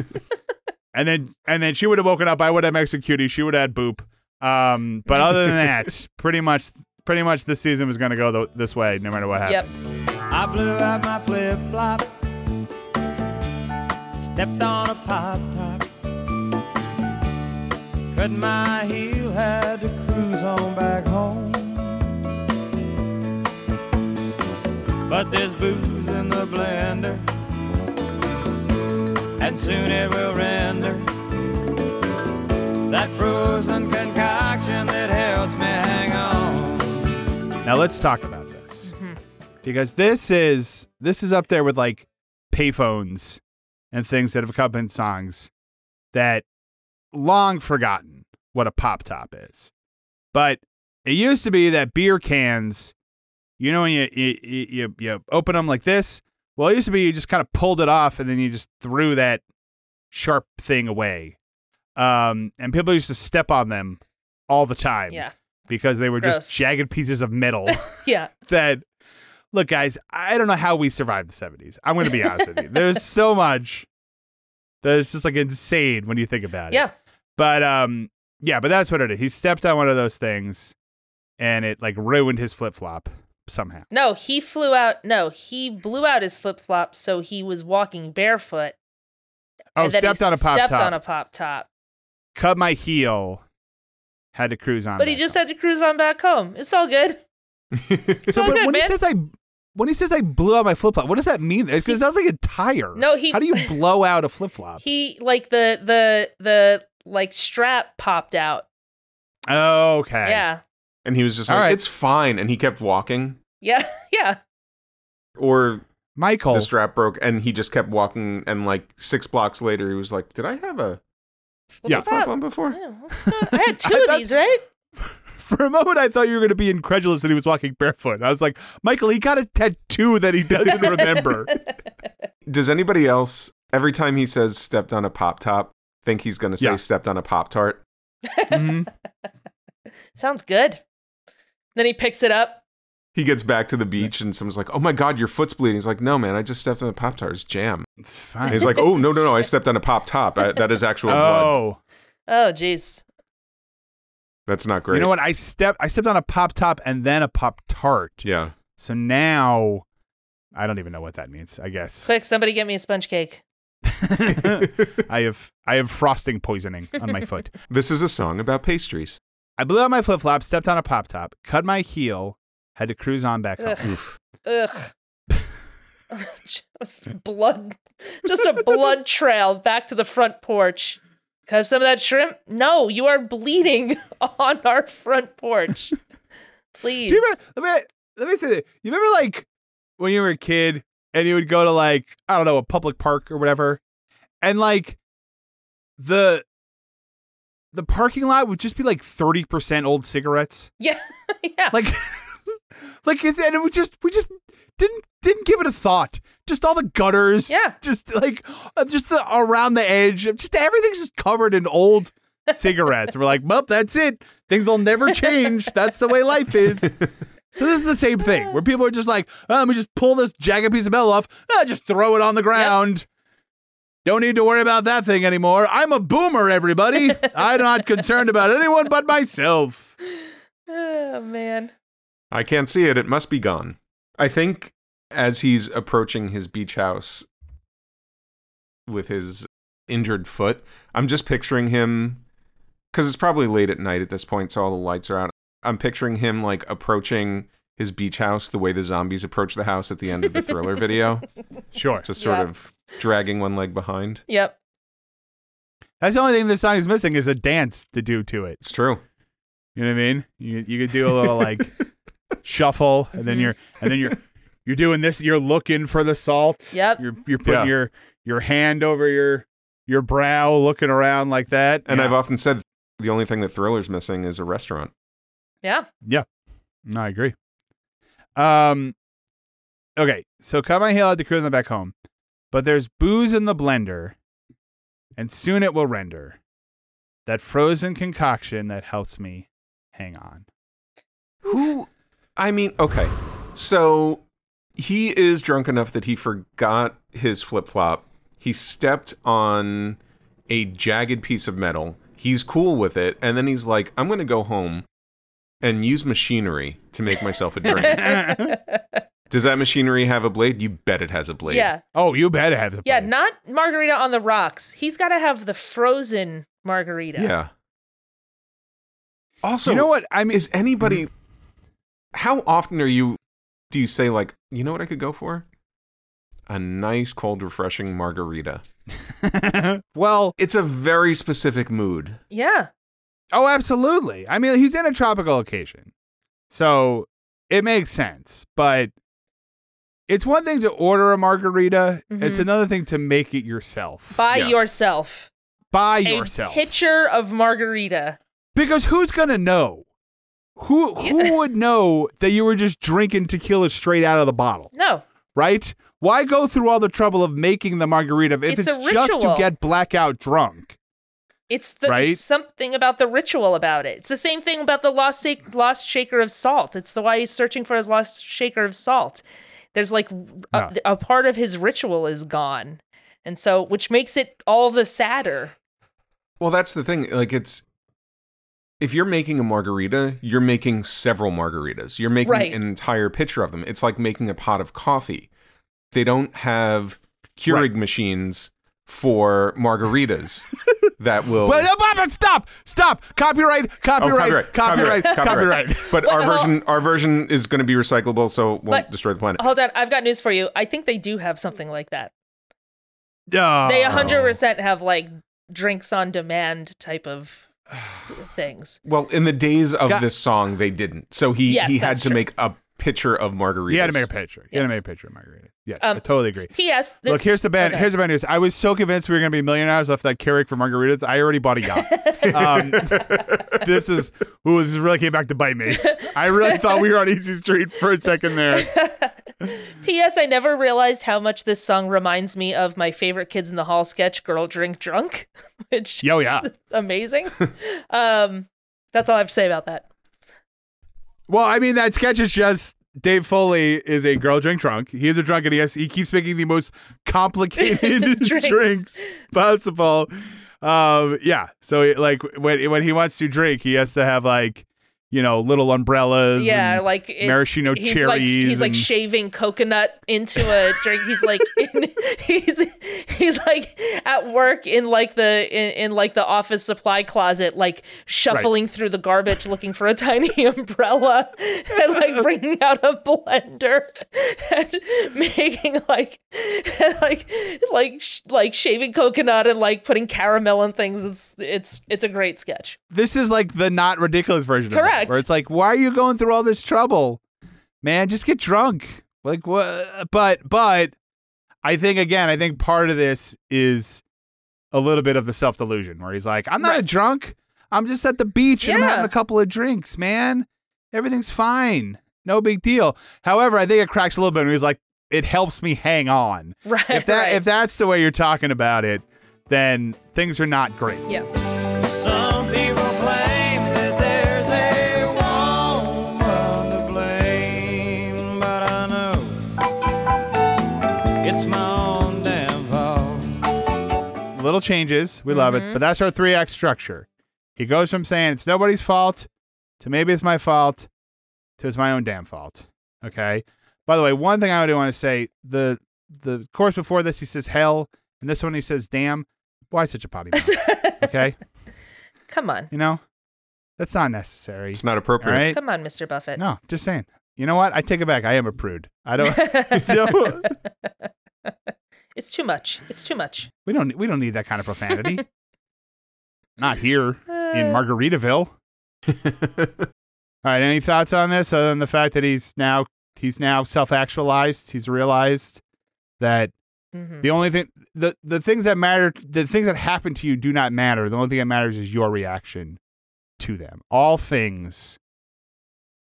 and then and then she would have woken up. I would have executed. She would have had boop. Um, but other than that, pretty much, pretty much this season was gonna go th- this way, no matter what happened. Yep. I blew out my flip flop, stepped on a pop top, cut my heel, had to cruise on back home. But there's booze in the blender, and soon it will render that frozen concoction that helps me hang on. Now let's talk about this Mhm. because this is this is up there with like payphones and things that have accompanied songs that long forgotten what a pop top is. But it used to be that beer cans, you know, when you you you, you, you open them like this. Well, it used to be you just kind of pulled it off and then you just threw that sharp thing away. Um, and people used to step on them all the time Yeah. because they were Gross. just jagged pieces of metal Yeah. that look guys i don't know how we survived the 70s i'm going to be honest with you there's so much that is just like insane when you think about it Yeah. but um yeah but that's what it is he stepped on one of those things and it like ruined his flip-flop somehow No, he flew out. No, he blew out his flip flop, so he was walking barefoot. oh and then he stepped on a pop stepped top on a pop top. cut my heel had to cruise on But he just home. had to cruise on back home. It's all good. It's so all but good, when man. he says i when he says i blew out my flip-flop what does that mean because it sounds like a tire No, he- how do you blow out a flip-flop he like the the the like strap popped out. okay Yeah. And he was just All like, right. it's fine. And he kept walking. Yeah. Yeah. Or michael the strap broke and he just kept walking. And like six blocks later, he was like, did I have a Yeah. What's flip up? before? Yeah, I had two I of thought- these, right? For a moment, I thought you were going to be incredulous that he was walking barefoot. I was like, Michael, he got a tattoo that he doesn't remember. Does anybody else, every time he says stepped on a pop top, think he's going to say Yeah. stepped on a pop tart? Mhm. Sounds good. Then he picks it up. He gets back to the beach and someone's like, oh my God, your foot's bleeding. He's like, no, man, I just stepped on a pop tart. It's jam. It's fine. He's like, oh, no, no, no, I stepped on a pop top. I, that is actual oh. blood. oh, Oh, jeez. That's not great. you know what? I stepped, I stepped on a pop top and then a pop tart. Yeah. So now, I don't even know what that means. I guess Quick, somebody get me a sponge cake. I have, I have frosting poisoning on my foot. This is a song about pastries. I blew out my flip flop, stepped on a pop top, cut my heel, had to cruise on back home. Ugh. Oof. Ugh. just blood, just a blood trail back to the front porch. Have some of that shrimp? No, you are bleeding on our front porch. Please. Do you remember, let me let me say this. You remember like when you were a kid and you would go to like I don't know a public park or whatever, and like the the parking lot would just be like thirty percent old cigarettes. yeah, yeah. Like like and it would just we just didn't didn't give it a thought. Just all the gutters. Yeah. Just like uh, just the, around the edge. Just everything's just covered in old cigarettes. We're like, well, that's it. Things will never change. That's the way life is. So this is the same thing where people are just like, oh, let me just pull this jagged piece of metal off, ah, just throw it on the ground. Don't need to worry about that thing anymore. I'm a boomer, everybody. I'm not concerned about anyone but myself. oh man. I can't see it. It must be gone. I think as he's approaching his beach house with his injured foot, I'm just picturing him because it's probably late at night at this point, so all the lights are out. I'm picturing him like approaching his beach house the way the zombies approach the house at the end of the thriller video, Sure. just sort Yeah. of dragging one leg behind. Yep. That's the only thing this song is missing is a dance to do to it. It's true. You know what I mean? You you could do a little like shuffle, and then Mhm. you're and then you're you're doing this. You're looking for the salt. Yep. You're you're putting Yeah. your your hand over your your brow, looking around like that. And Yeah. I've often said the only thing that thriller's missing is a restaurant. Yeah. Yeah. No, I agree. Um, okay, so cut my hill had to cruise on back home, but there's booze in the blender, and soon it will render that frozen concoction that helps me hang on. Who? I mean, okay. So he is drunk enough that he forgot his flip flop. He stepped on a jagged piece of metal. He's cool with it. And then he's like, I'm going to go home and use machinery to make myself a drink. Does that machinery have a blade? You bet it has a blade. Yeah. oh, you bet have the Yeah. blade. Yeah, not margarita on the rocks. He's got to have the frozen margarita. Yeah. Also, you know what? I mean, is anybody mm-hmm. how often are you do you say like you know what i could go for a nice cold refreshing margarita well, it's a very specific mood Yeah. Oh, absolutely. I mean, he's in a tropical location, so it makes sense. But it's one thing to order a margarita; it's Mhm. another thing to make it yourself. By Yeah. yourself By a yourself. pitcher of margarita. Because who's gonna know? Who who would know that you were just drinking tequila straight out of the bottle, No. right? Why go through all the trouble of making the margarita if It's it's, just to get blackout drunk? It's the Right? it's something about the ritual about it. It's the same thing about the lost sa- lost shaker of salt. It's the why he's searching for his lost shaker of salt. There's like a, Yeah. a part of his ritual is gone, and so which makes it all the sadder. well that's the thing like it's if you're making a margarita you're making several margaritas you're making Right. an entire pitcher of them it's like making a pot of coffee they don't have keurig machines for margaritas that will Well, stop, stop, copyright, Oh, copyright, copyright, copyright. But our Well- version, our version is going to be recyclable, so it won't But- destroy the planet. Hold on, I've got news for you. I think they do have something like that. Oh. They 100% have like drinks on demand type of things. Well, in the days of Got- this song, they didn't. So he Yes, he had to true. make a pitcher of margaritas. You had to make a picture. You had to make a picture of margarita. Yeah, Um, I totally agree. P.S. the- Look, here's the bad. Okay. Here's the bad news. I was so convinced we were going to be millionaires off that Keurig for margaritas. I already bought a yacht. um, this is ooh, this really came back to bite me. I really thought we were on easy street for a second there. P.S. I never realized how much this song reminds me of my favorite Kids in the Hall sketch, "Girl Drink Drunk," which Oh, is yeah. amazing. um, that's all I have to say about that. Well, I mean that sketch is just Dave Foley is a girl drink drunk. He is a drunk and he has, he keeps making the most complicated Drinks. drinks. possible. Um, yeah. So like when when he wants to drink, he has to have like you know, little umbrellas. Yeah, and- like it's, maraschino he's like he's cherries like shaving coconut into a drink. He's like in, he's he's like at work in like the in, in like the office supply closet, like shuffling through the garbage looking for a tiny umbrella and like bringing out a blender and making like like like sh- like shaving coconut and like putting caramel and things. It's it's it's a great sketch. This is like the not ridiculous version of Correct. it, where it's like, why are you going through all this trouble? Man, just get drunk. Like what but but I think again, I think part of this is a little bit of the self-delusion where he's like, I'm not a drunk. I'm just at the beach and I'm having a couple of drinks, man. Everything's fine. No big deal. However, I think it cracks a little bit when he's like, it helps me hang on. Right. If that right. if that's the way you're talking about it, then things are not great. yeah. Little changes. We love Mm-hmm. it. But that's our three act structure. He goes from saying it's nobody's fault to maybe it's my fault to it's my own damn fault. Okay. By the way, one thing I do want to say the the course before this he says hell, and this one he says damn. Why such a potty mouth? okay. Come on. You know, that's not necessary. It's not appropriate. right. Come on, Mr. Buffett. No, just saying. You know what? I take it back. I am a prude. I don't. don't- it's too much. It's too much. we don't. We don't need that kind of profanity. not here in Uh, Margaritaville. All right. Any thoughts on this other than the fact that he's now he's now self actualized? He's realized that mhm. the only thing the the things that matter the things that happen to you do not matter. The only thing that matters is your reaction to them. All things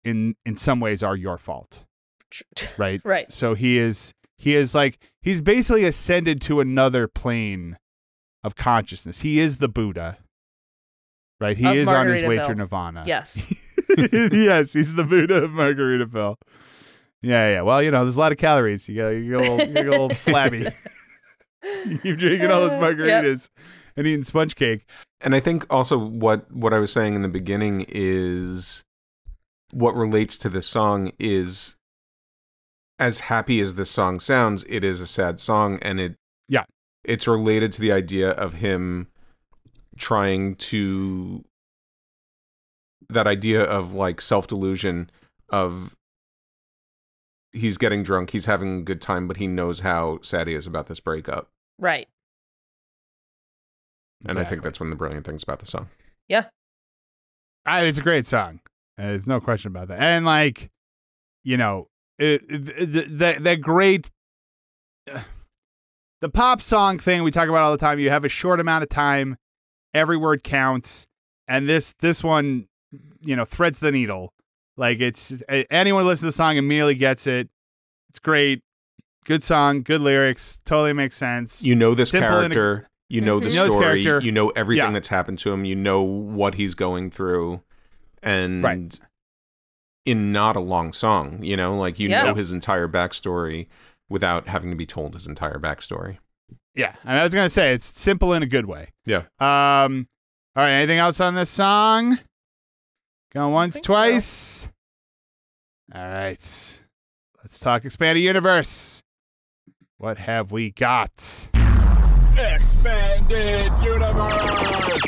in in some ways are your fault, right? Right. So he is he is like he's basically ascended to another plane of consciousness. He is the Buddha. Right? He Of is on his way to nirvana. Yes. yes, he's the Buddha of Margarita Margaritaville. Yeah, yeah. Well, you know, there's a lot of calories. You get, you get a little, you get a little flabby. You're drinking all those margaritas and eating sponge cake. And I think also what what I was saying in the beginning is what relates to this song is as happy as this song sounds, it is a sad song and it Yeah. It's related to the idea of him trying to that idea of like self-delusion of he's getting drunk, he's having a good time, but he knows how sad he is about this breakup. Right. And I think that's one of the brilliant things about the song. I, it's a great song. There's no question about that. And like, you know, it, it, the, the that great the pop song thing we talk about all the time. You have a short amount of time, every word counts, and this this one, you know, threads the needle. Like it's anyone who listens to the song immediately gets it. It's great, good song, good lyrics, totally makes sense. you know this Simple and- character you know the Mhm. You know story character. you know everything Yeah. that's happened to him you know what he's going through and Right. In not a long song you know like you Yeah. know his entire backstory without having to be told his entire backstory Yeah, and I was gonna say it's simple in a good way. Yeah. Um. All right. Anything else on this song? Going once, think so. twice. All right. Let's talk expanded universe. What have we got? Expanded universe.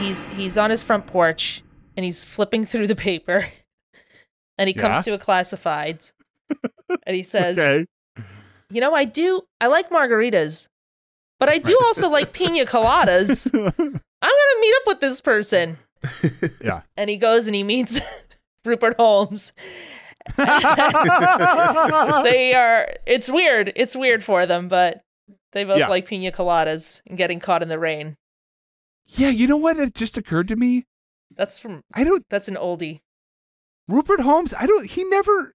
He's he's on his front porch and he's flipping through the paper. And he Yeah. comes to a classified and he says, Okay. "You know, I do I like margaritas, but I do also like pina coladas. I'm going to meet up with this person." Yeah. And he goes and he meets Rupert Holmes. they are it's weird. It's weird for them, but they both Yeah. like pina coladas and getting caught in the rain. yeah. You know what? It just occurred to me. That's from I don't. that's an oldie. Rupert Holmes. I don't. He never.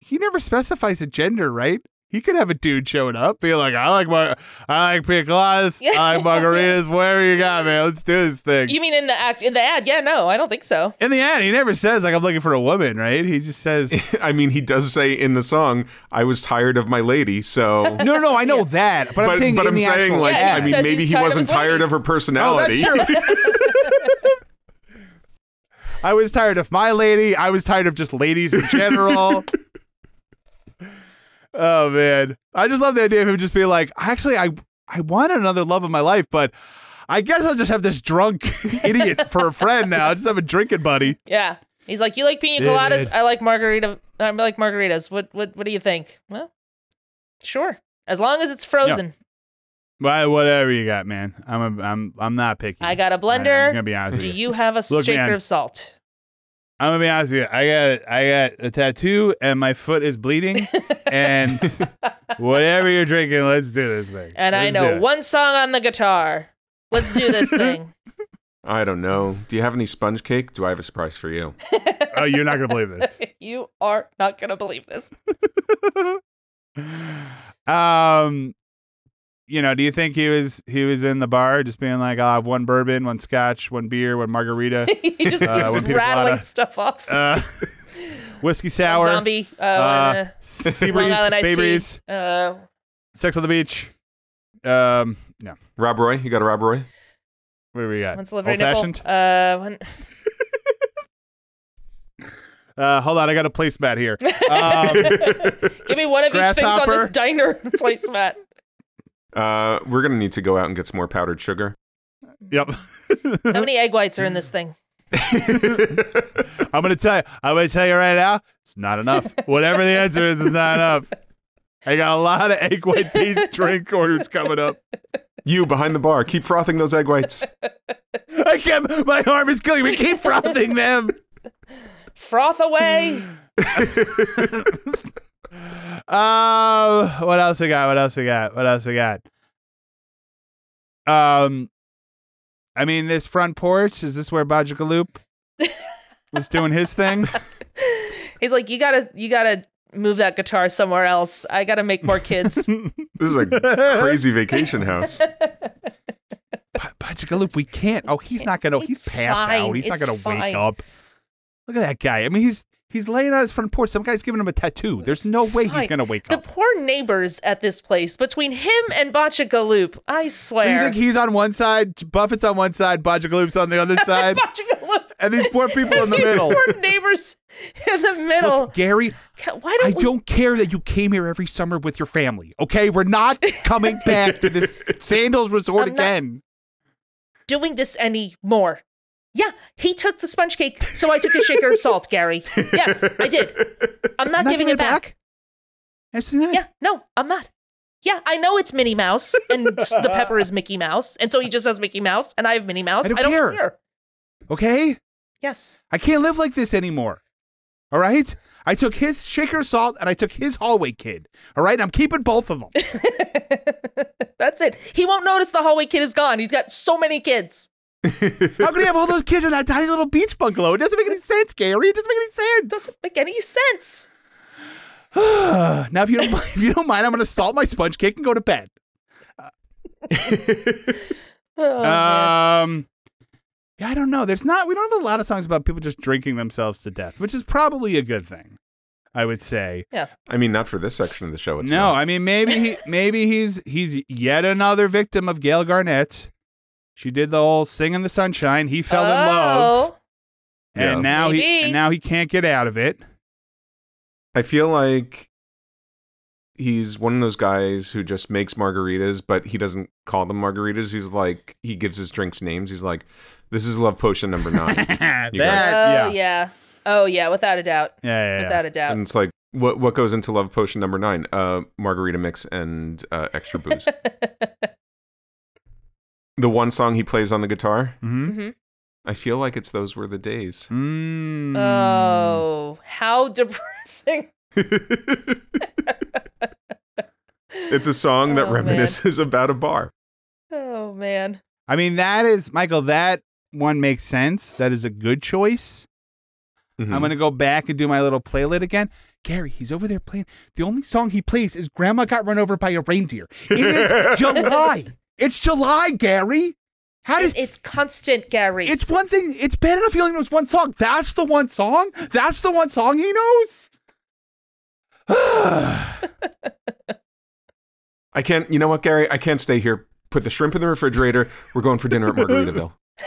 He never specifies a gender, right? He could have a dude showing up, be like, "I like my, I like pina coladas, I like margaritas. Whatever you got, man. Let's do this thing." You mean in the act in the ad? Yeah, no, I don't think so. In the ad, he never says like I'm looking for a woman, right? He just says, i mean he does say in the song i was tired of my lady so "No, no, I know that, but, but, I'm saying, but in i'm the saying actual like Yeah, i mean maybe he wasn't his lady. tired of her Oh, that's personality true. I was tired of my lady. I was tired of just ladies in general. oh man, I just love the idea of him just being like, actually, I I want another love of my life, but I guess I'll just have this drunk idiot for a friend now. I just have a drinking buddy. Yeah. He's like, you like pina coladas? man. I like margarita. I like margaritas. What what what do you think? Well, sure. As long as it's frozen. Well, whatever you got, man. I'm a, I'm I'm not picky. I got a I- I'm blender. gonna be honest with Do you. you have a Look, shaker man. of salt? I'm gonna be honest with you. I got I got a tattoo and my foot is bleeding. and whatever you're drinking, let's do this thing. And I Let's do know one song on the guitar. Let's do this thing. I don't know. Do you have any sponge cake? Do I have a surprise for you? Oh, you're not gonna believe this. you are not gonna believe this. um, you know, do you think he was he was in the bar just being like, I'll have one bourbon, one scotch, one beer, one margarita, he just Uh, keeps rattling wanna- stuff off. uh, whiskey One sour, zombie. Uh, uh, sea Long breeze, Island iced bay tea. breeze, Uh, sex on the beach. Um, no, Rob Roy? You got a Rob Roy? what do we got? one celebrity Old-fashioned? Uh, one, Uh, hold on, I got a placemat here. Um, give me one of each things on this diner placemat. Uh, we're gonna need to go out and get some more powdered sugar. yep. How many egg whites are in this thing? I'm gonna tell you. I'm gonna tell you right now. It's not enough. Whatever the answer is, it's not enough. I got a lot of egg white based drink orders coming up. you behind the bar, keep frothing those egg whites. I can't. My arm is killing me. Keep frothing them. Froth away. Uh, what else we got? What else we got? What else we got? Um, I mean, this front porch is this where Bajikaloop was doing his thing? He's like, you gotta, you gotta move that guitar somewhere else. I gotta make more kids. This is a crazy vacation house. Ba- Bajikaloop, we can't. Oh, he's not gonna. He's passed fine. out. He's not gonna fine. wake up. Look at that guy. I mean, he's he's laying on his front porch. Some guy's giving him a tattoo. There's no way he's gonna wake the up. The poor neighbors at this place, between him and Botchagaloop, I swear. So you think he's on one side, Buffett's on one side, Bajikaloop's on the other side, and these poor people in the These middle. poor neighbors in the middle. Look, Gary, Why I don't we don't care that you came here every summer with your family. Okay, we're not coming back to this Sandals Resort I'm not- again. doing this anymore? Yeah, he took the sponge cake, so I took a shaker of salt, Gary. Yes, I did. I'm not, Not giving it back. Absolutely not. Yeah, no, I'm not. Yeah, I know it's Minnie Mouse and the pepper is Mickey Mouse, and so he just has Mickey Mouse, and I have Minnie Mouse. I don't I don't care. care. Okay, Yes. I can't live like this anymore. All right, I took his shaker salt and I took his hallway kid. All right, I'm keeping both of them. That's it. He won't notice the hallway kid is gone. He's got so many kids. How can you have all those kids in that tiny little beach bungalow? It doesn't make any sense, Gary. It doesn't make any sense. Doesn't make any sense. now, if you don't, if you don't mind, I'm going to salt my sponge cake and go to bed. Oh. Um, yeah, I don't know. There's not. We don't have a lot of songs about people just drinking themselves to death, which is probably a good thing. I would say. Yeah. I mean, not for this section of the show. It's no, not. I mean maybe he, maybe he's he's yet another victim of Gale Garnett. She did the whole "Sing in the Sunshine." He fell in love, Oh. and Yeah. now he Maybe. and now he can't get out of it. I feel like he's one of those guys who just makes margaritas, but he doesn't call them margaritas. He's like he gives his drinks names. He's like, "This is love potion number nine," that, You Oh yeah. yeah. Oh yeah, without a doubt. Yeah, yeah, yeah. Without a doubt. and it's like, what what goes into love potion number nine? Uh, margarita mix and uh, extra booze. the one song he plays on the guitar, Mhm. Mhm. I feel like it's "Those Were the Days." Mm. Oh, how depressing. it's a song that Oh, man. reminisces about a bar. Oh man. I mean, that is Michael. That one makes sense. That is a good choice. Mhm. I'm gonna go back and do my little playlist again. Gary, he's over there playing. The only song he plays is "Grandma Got Run Over by a Reindeer." It is July. It's July, Gary. How It- does it's constant, Gary. it's one thing? It's bad enough he only knows one song. That's the one song. That's the one song he knows. I can't. You know what, Gary? I can't stay here. Put the shrimp in the refrigerator. We're going for dinner at Margaritaville.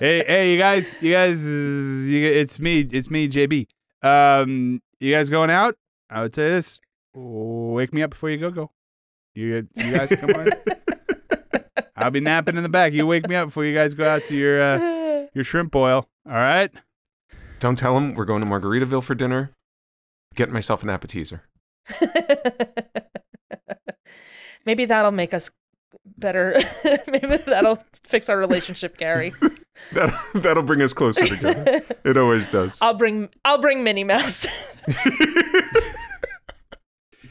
hey, hey, you guys, you guys, you, it's me, it's me, JB. Um, you guys going out? I would say this: wake me up before you go. Go. You, you guys come on. I'll be napping in the back. You wake me up before you guys go out to your uh, your shrimp boil. All right. Don't tell him we're going to Margaritaville for dinner. Get myself an appetizer. Maybe that'll make us better. Maybe that'll fix our relationship, Gary. That that'll bring us closer together. It always does. I'll bring I'll bring Minnie Mouse.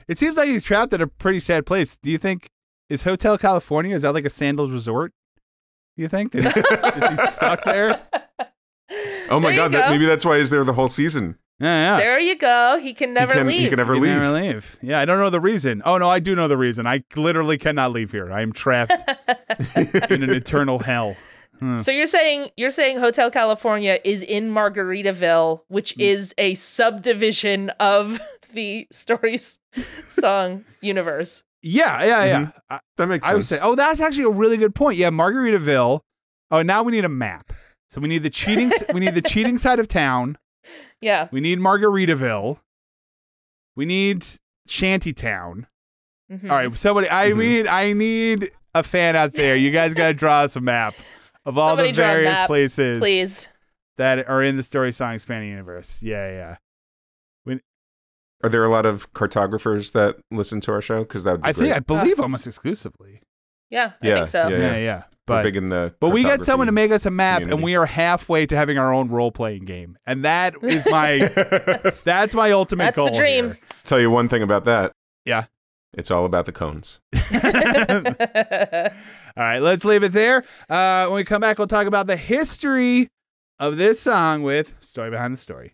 It seems like he's trapped at a pretty sad place. Do you think is Hotel California is that like a sandals resort? Do you think is, is he stuck there? oh my There you god, that, maybe that's why he's there the whole season. Yeah, yeah. there you go. He can never he can, leave. He can never You leave. never leave. Yeah, I don't know the reason. Oh no, I do know the reason. I literally cannot leave here. I am trapped in an eternal hell. Hmm. So you're saying you're saying Hotel California is in Margaritaville, which hmm. is a subdivision of the stories song universe. Yeah, yeah, yeah. I, That makes sense. I would sense. say. Oh, that's actually a really good point. Yeah, Margaritaville. Oh, now we need a map. So we need the cheating. we need the cheating side of town. Yeah. We need Margaritaville. We need Shantytown. Mhm. All right, somebody. I Mhm. need. I need a fan out there. You guys got to draw us a map of all Somebody the various map, places Please. that are in the story song expanding universe. Yeah, yeah. Are there a lot of cartographers that listen to our show? Because that would be I think I great. believe almost exclusively. Yeah, I Yeah, think so. yeah. Yeah, yeah. We're But big in the. but we got someone to cartography. make us a map, and community. we are halfway to having our own role playing game, and that is my that's my ultimate goal. That's the goal. dream. here. Tell you one thing about that. Yeah. It's all about the cones. All right, let's leave it there. Uh, when we come back, we'll talk about the history of this song with Story Behind the Story.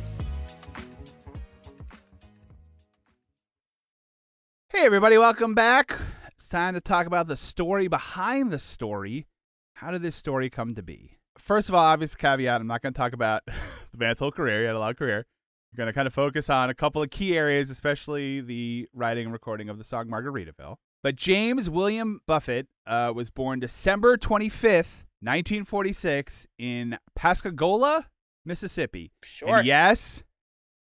Hey, everybody, welcome back. It's time to talk about the story behind the story. How did this story come to be? First of all, obvious caveat I'm not going to talk about the band's whole career. He had a long career. We're going to kind of focus on a couple of key areas, especially the writing and recording of the song Margaritaville. But James William Buffett uh, was born December 25th, 1946, in Pascagoula, Mississippi. Sure. And yes,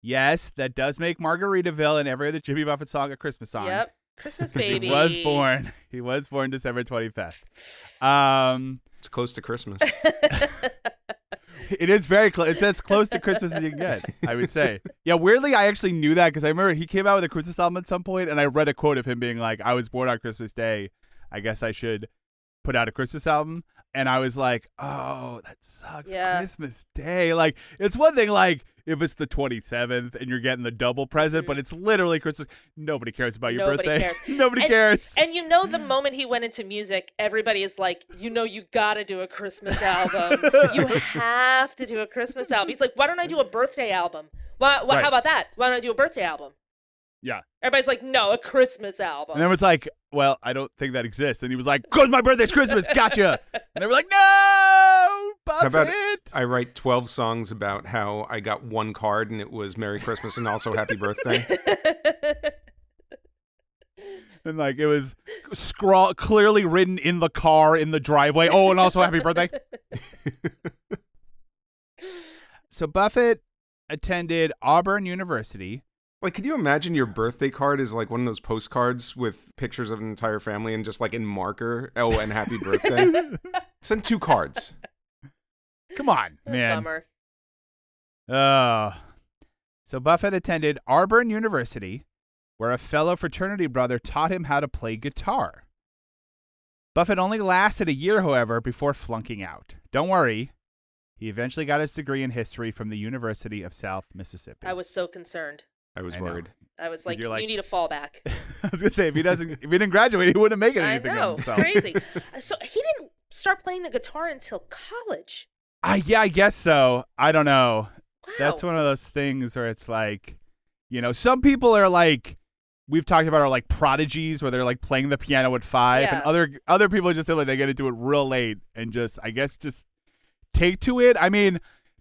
yes, that does make Margaritaville and every other Jimmy Buffett song a Christmas song. Yep. Christmas baby. He was born. He was born December 25th. Um, It's close to Christmas. it is very close. It's as close to Christmas as you can get, I would say. Yeah, weirdly, I actually knew that because I remember he came out with a Christmas album at some point, and I read a quote of him being like, "I was born on Christmas Day. I guess I should put out a Christmas album." And I was like, "Oh, that sucks. Yeah. Christmas Day. Like, it's one thing like if it's the 27th and you're getting the double present, but mm. it's literally Christmas. Nobody cares about your Nobody birthday. cares. Nobody And- cares. And you know, the moment he went into music, everybody is like, you know, you gotta do a Christmas album. you have to do a Christmas album. He's like, why don't I do a birthday album? Why, why, Right. How about that? Why don't I do a birthday album? Yeah. Everybody's like, no, a Christmas album. And then it's like, well, I don't think that exists. And he was like, because my birthday's Christmas, gotcha. and they were like, no, Buffett. about- I write 12 songs about how I got one card and it was Merry Christmas and also Happy Birthday. and like it was scrawl clearly written in the car in the driveway. Oh, and also happy birthday. so Buffett attended Auburn University. Like, could you imagine your birthday card is like one of those postcards with pictures of an entire family and just like in marker, oh, and Happy Birthday? Send two cards. Come on, man. Bummer. Oh. So Buffett attended Auburn University, where a fellow fraternity brother taught him how to play guitar. Buffett only lasted a year, however, before flunking out. Don't worry, he eventually got his degree in history from the University of South Mississippi. I was so concerned. I was I worried. I was like, you need a fallback. I was gonna say if he doesn't, if he didn't graduate, he wouldn't make it I anything know, of himself. crazy. Uh, so he didn't start playing the guitar until college. I yeah, I guess so. I don't know. Wow. That's one of those things where it's like, you know, some people are like, we've talked about are like prodigies where they're like playing the piano at five, and other other people just say like they get into it real late and just I guess just take to it. I mean.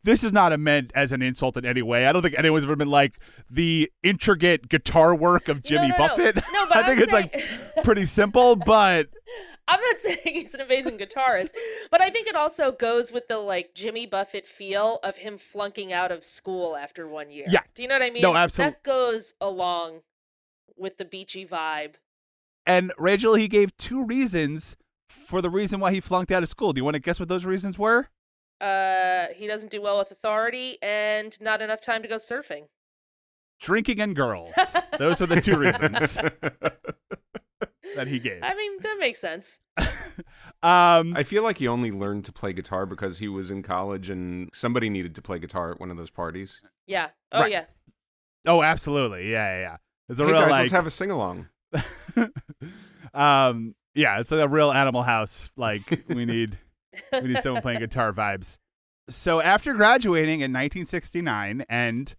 This is not meant as an insult in any way. I don't think anyone's ever been like the intricate guitar work of Jimmy no, no, no. Buffett. No, but I I'm think it's like pretty simple, but I'm not saying he's an amazing guitarist, but I think it also goes with the like Jimmy Buffett feel of him flunking out of school after one year. Yeah. Do you know what I mean? No, absolute- That goes along with the beachy vibe. And Rachel, he gave two reasons for the reason why he flunked out of school. Do you want to guess what those reasons were? Uh, he doesn't do well with authority and not enough time to go surfing. Drinking and girls. Those are the two reasons that he gave. I mean, that makes sense. Um, I feel like he only learned to play guitar because he was in college and somebody needed to play guitar at one of those parties. Yeah. Oh Right. yeah. oh, absolutely. Yeah, yeah, yeah. It's a hey real guys, like. let's have a sing along. um, yeah, it's like a real Animal House. Like we need we need someone playing guitar vibes. So after graduating in 1969 and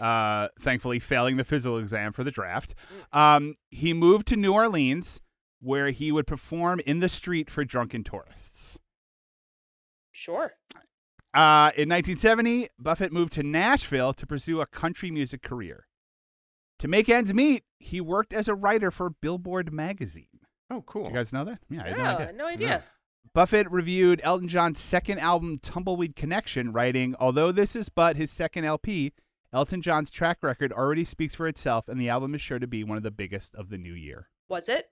uh, thankfully failing the physical exam for the draft, um, he moved to New Orleans where he would perform in the street for drunken tourists. Sure. Uh, in 1970, Buffett moved to Nashville to pursue a country music career. To make ends meet, he worked as a writer for Billboard magazine. Oh, cool. You guys know that? Yeah, I had no Yeah, idea. no idea. Buffett reviewed Elton John's second album, Tumbleweed Connection, writing, Although this is but his second LP, Elton John's track record already speaks for itself, and the album is sure to be one of the biggest of the new year. Was it?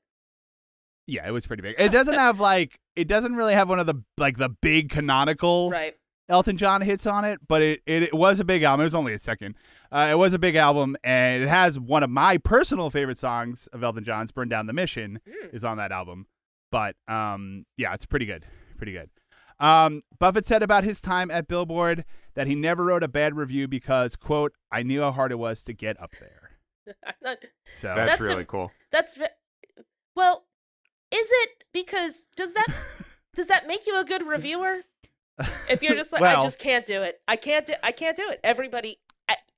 Yeah, it was pretty big. It doesn't have like it doesn't really have one of the like the big canonical Right. Elton John hits on it, but it, it, it was a big album. It was only a second. Uh, it was a big album, and it has one of my personal favorite songs of Elton John's, "Burn Down the Mission," Mm. is on that album. But um, yeah, it's pretty good, pretty good. Um, Buffett said about his time at Billboard that he never wrote a bad review because, quote, I knew how hard it was to get up there. Not- So That's, That's really a- cool. That's well. Is it because does that does that make you a good reviewer? If you're just like Well- I just can't do it. I can't do I can't do it. Everybody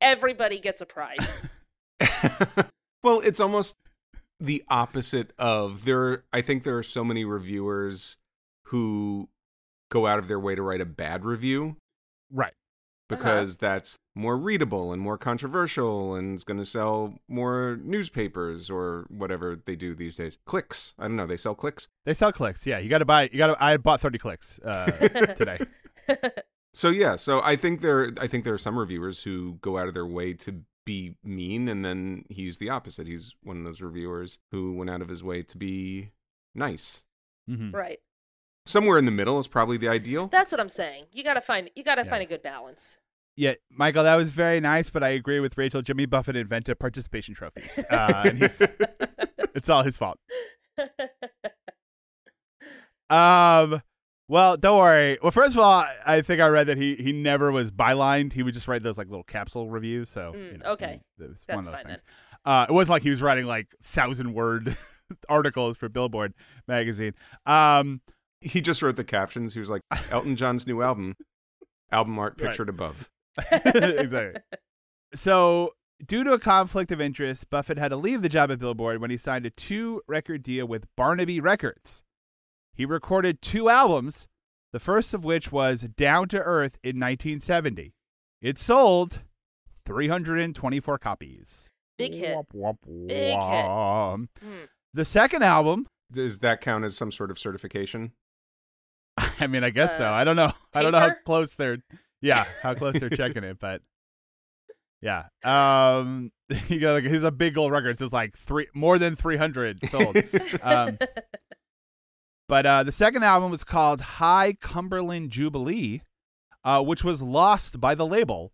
everybody gets a prize. well, it's almost the opposite of there. I think there are so many reviewers who go out of their way to write a bad review right. because that's more readable and more controversial and it's going to sell more newspapers or whatever they do these days. Clicks. I don't know. They sell clicks. They sell clicks. Yeah, you got to buy. You got to. I bought thirty clicks uh, today. So yeah, so I think there I think there are some reviewers who go out of their way to be mean and then he's the opposite. He's one of those reviewers who went out of his way to be nice. Mhm. right. Somewhere in the middle is probably the ideal. That's what I'm saying. You gotta find you gotta Yeah. find a good balance. Yeah, Michael, that was very nice, but I agree with Rachel. Jimmy Buffett invented participation trophies, uh, and he's, it's all his fault. Um, well, don't worry. Well, first of all, I- I think I read that he he never was bylined. He would just write those like little capsule reviews. So Mm, you know, okay. it was one That's of those fine things. Uh, it wasn't like he was writing like thousand word articles for Billboard magazine. Um, He just wrote the captions. He was like Elton John's new album, album art Right. pictured above. exactly. So due to a conflict of interest, Buffett had to leave the job at Billboard when he signed a two record deal with Barnaby Records. He recorded two albums, the first of which was Down to Earth in 1970. It sold 324 copies. Big hit. Womp, womp, Big hit. womp. Hmm. The second album, Does that count as some sort of certification? I mean, I guess so. Uh, I don't know. I don't know how close they're, yeah, how close they're checking it, but yeah. Um, you got like he's a big old record. So it's like three more than three hundred sold. um, but uh, the second album was called High Cumberland Jubilee, uh, which was lost by the label.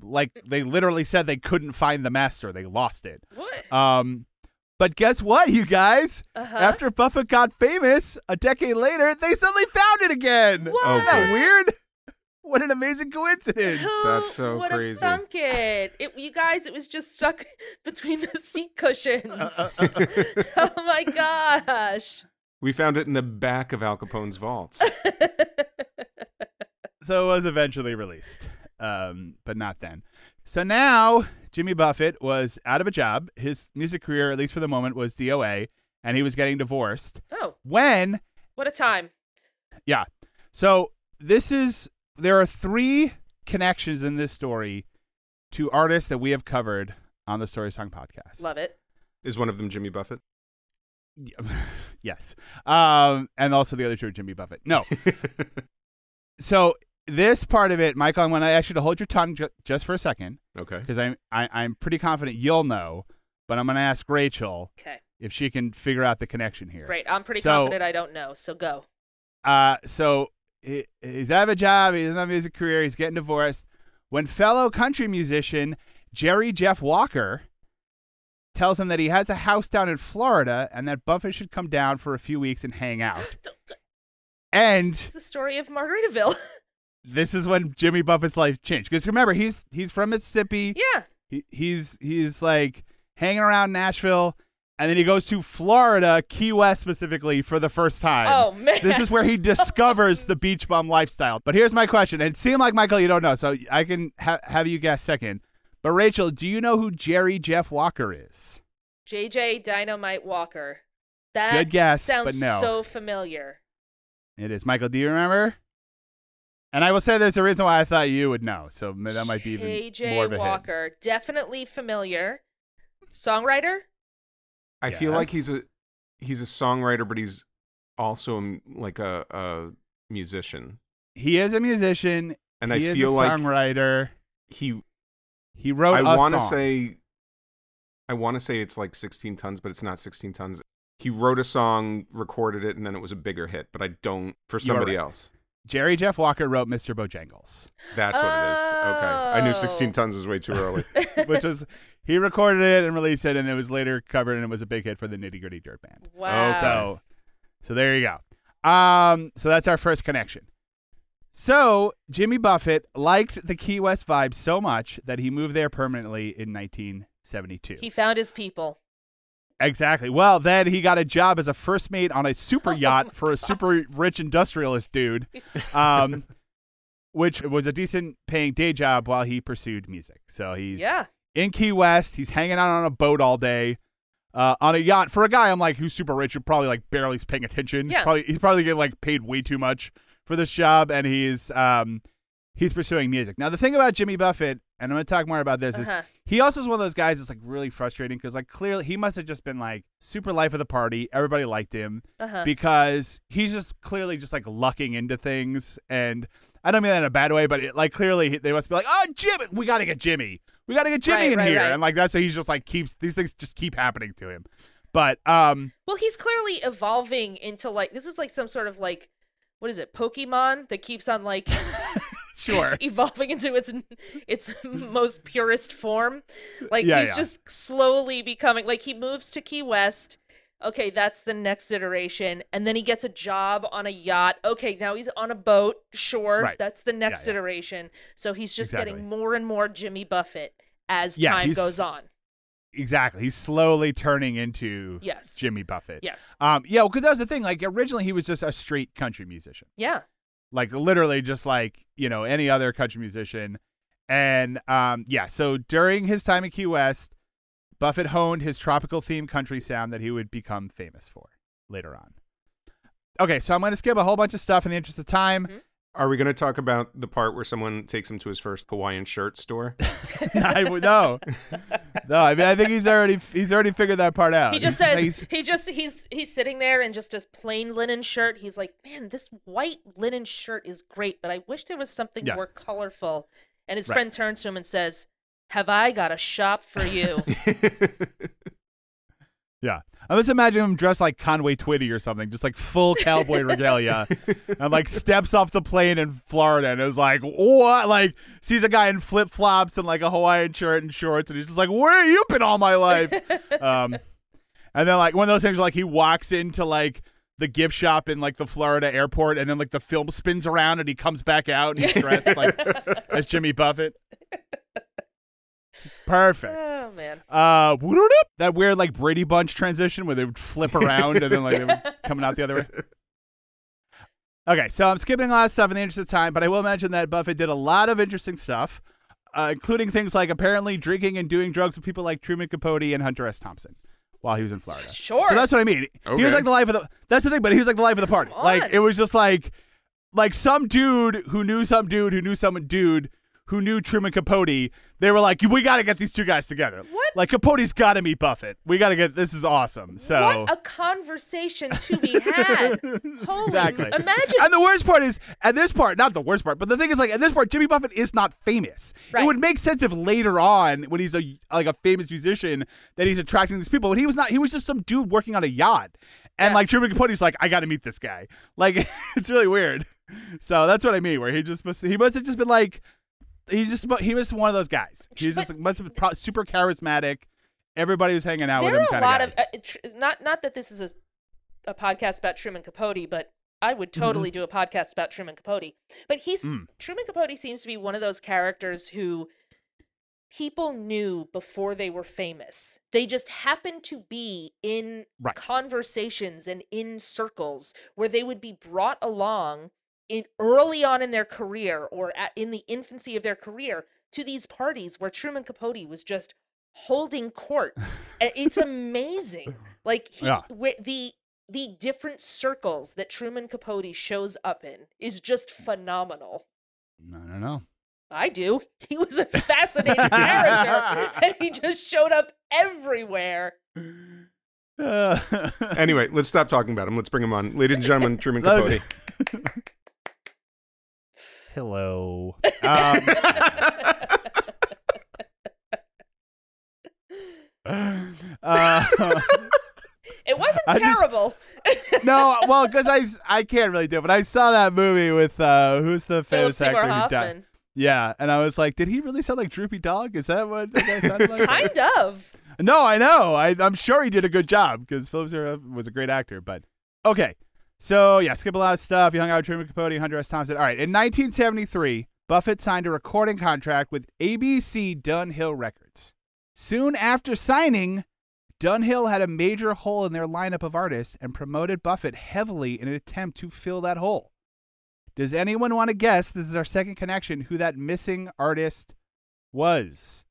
Like they literally said they couldn't find the master. They lost it. what? Um, but guess what, you guys? Uh-huh. After Buffett got famous, a decade later, they suddenly found it again. What? Oh, Isn't that good. weird? What an amazing coincidence. Who That's so would have crazy. thunk it? it? You guys, it was just stuck between the seat cushions. Uh, oh my gosh. We found it in the back of Al Capone's vaults. So it was eventually released, um, but not then. So now Jimmy Buffett was out of a job. His music career, at least for the moment, was DOA, and he was getting divorced. Oh, When, what a time. yeah. So this is, there are three connections in this story to artists that we have covered on the Story Song podcast. Love it. Is one of them Jimmy Buffett? yes. Um, and also the other two are Jimmy Buffett. No. so this part of it, Michael, I'm going to ask you to hold your tongue ju- just for a second okay. because I'm I, I'm pretty confident you'll know, but I'm going to ask Rachel Okay, if she can figure out the connection here. great. I'm pretty So- confident I don't know, so go. Uh, so he, he's out of a job. He doesn't have a music career. He's getting divorced. When fellow country musician Jerry Jeff Walker tells him that he has a house down in Florida and that Buffett should come down for a few weeks and hang out. And It's the story of Margaritaville. this is when Jimmy Buffett's life changed. Because remember, he's he's from Mississippi. yeah. He, he's he's like hanging around Nashville, and then he goes to Florida, Key West specifically, for the first time. Oh man. This is where he discovers the beach bum lifestyle. But here's my question. It seemed like Michael, you don't know, so I can ha- have you guess second. But Rachel, do you know who Jerry Jeff Walker is? JJ Dynamite Walker. That Good guess, sounds but no. so familiar. It is Michael. Do you remember? And I will say there's a reason why I thought you would know. So that might be even JJ more of a hit. Walker. Definitely familiar. Songwriter? I feel like he's a he's a songwriter, but he's also um, like a, a musician. He is a musician. And he I is feel a like songwriter. he. He wrote I want to say. I want to say it's like 16 tons, but it's not 16 tons. He wrote a song, recorded it, and then it was a bigger hit. But I don't for somebody right. else. Jerry Jeff Walker wrote Mr. Bojangles, That's what it is. Okay, I knew 16 Oh. tons was way too early. which was he recorded it and released it, and it was later covered and it was a big hit for the Nitty Gritty Dirt Band. Wow. Okay. So, so there you go. Um, so that's our first connection. So Jimmy Buffett liked the Key West vibe so much that he moved there permanently in 1972. He found his people. Exactly. Well, then he got a job as a first mate on a super yacht for a super rich industrialist dude, um, which was a decent paying day job while he pursued music. So he's yeah. in Key West. He's hanging out on a boat all day. Uh, on a yacht for a guy I'm like who's super rich who probably like barely is paying attention. He's Yeah. probably he's probably getting like paid way too much for this job, and he's um he's pursuing music. Now the thing about Jimmy Buffett, and I'm gonna talk more about this, is Uh-huh. he also is one of those guys that's like really frustrating because like clearly he must have just been like super life of the party. Everybody liked him Uh-huh. because he's just clearly just like lucking into things, and I don't mean that in a bad way, but it, like clearly they must be like, oh Jimmy, we gotta get Jimmy, we gotta get Jimmy Right, in right, here, right. and like that's so he's just like keeps these things just keep happening to him. But um, Well, he's clearly evolving into like this is like some sort of like what is it, Pokemon that keeps on like sure, evolving into its its most purest form. Like Yeah, he's yeah. just slowly becoming like he moves to Key West. Okay, that's the next iteration, and then he gets a job on a yacht. Okay, now he's on a boat. Sure, Right. that's the next yeah. iteration. So he's just Exactly. getting more and more Jimmy Buffett as time goes on. Exactly. He's slowly turning into Yes. Jimmy Buffett. Yes. Um, yeah, because that was the thing. Like originally, he was just a straight country musician. Yeah. like literally just like you know any other country musician And um, yeah, so during his time in Key West, Buffett honed his tropical themed country sound that he would become famous for later on. Okay, so I'm going to skip a whole bunch of stuff in the interest of time. Mhm. Are we going to talk about the part where someone takes him to his first Hawaiian shirt store? I would no, no. I mean, I think he's already he's already figured that part out. He just says he's- he just he's he's sitting there in just a plain linen shirt. He's like, man, this white linen shirt is great, but I wish there was something Yeah. more colorful. And his Right. friend turns to him and says, "Have I got a shop for you?" Yeah. I just imagine him dressed like Conway Twitty or something, just like full cowboy regalia, and like steps off the plane in Florida and is like, what? Like, sees a guy in flip flops and like a Hawaiian shirt and shorts, and he's just like, where have you been all my life? um, and then like one of those things where like he walks into like the gift shop in like the Florida airport, and then like the film spins around and he comes back out and he's dressed like as Jimmy Buffett. Perfect. oh man. Uh, that weird like Brady Bunch transition where they would flip around and then like they would coming out the other way. Okay, so I'm skipping a lot of stuff in the interest of time, but I will mention that Buffett did a lot of interesting stuff, uh, including things like apparently drinking and doing drugs with people like Truman Capote and Hunter S. Thompson while he was in Florida. Sure. So that's what I mean. He was like the life of the. That's the thing, but he was like the life of the party. Like it was just like, like some dude who knew some dude who knew some dude who knew Truman Capote. They were like, we got to get these two guys together. What? Like Capote's got to meet Buffett. We got to get. This is awesome. So. What a conversation to be had. Holy Exactly. Imagine And the worst part is, at this part, not the worst part, but the thing is, like, at this part, Jimmy Buffett is not famous. Right. It would make sense if later on, when he's a like a famous musician, that he's attracting these people. But he was not. He was just some dude working on a yacht, and Yeah. like Truman Capote's like, I got to meet this guy. Like, it's really weird. So that's what I mean. Where he just must, he must have just been like, he just he was one of those guys. He was just must have been super charismatic. Everybody was hanging out with him. There are a lot of uh, tr- not not that this is a, a podcast about Truman Capote, but I would totally do a podcast about Truman Capote. But he's Mm. Truman Capote seems to be one of those characters who people knew before they were famous. They just happened to be in Right. conversations and in circles where they would be brought along in early on in their career or at, in the infancy of their career to these parties where Truman Capote was just holding court. It's amazing. Like he, Yeah. where the the different circles that Truman Capote shows up in is just phenomenal. I don't know. I do. He was a fascinating character, and he just showed up everywhere. Uh, anyway, let's stop talking about him. Let's bring him on. Ladies and gentlemen, Truman Capote. Hello. Um, uh, It wasn't I just- terrible. no, well, because I, I can't really do it, but I saw that movie with uh, who's the famous actor who died? Yeah, and I was like, did he really sound like Droopy Dog? Is that what that sounded like? Kind of. No, I know. I, I'm sure he did a good job because Philip Seymour was a great actor. But okay, so yeah, skip a lot of stuff. He hung out with Truman Capote, Hunter S. Thompson. All right, in 1973, Buffett signed a recording contract with ABC Dunhill Records. Soon after signing, Dunhill had a major hole in their lineup of artists and promoted Buffett heavily in an attempt to fill that hole. Does anyone want to guess? This is our second connection. Who that missing artist was?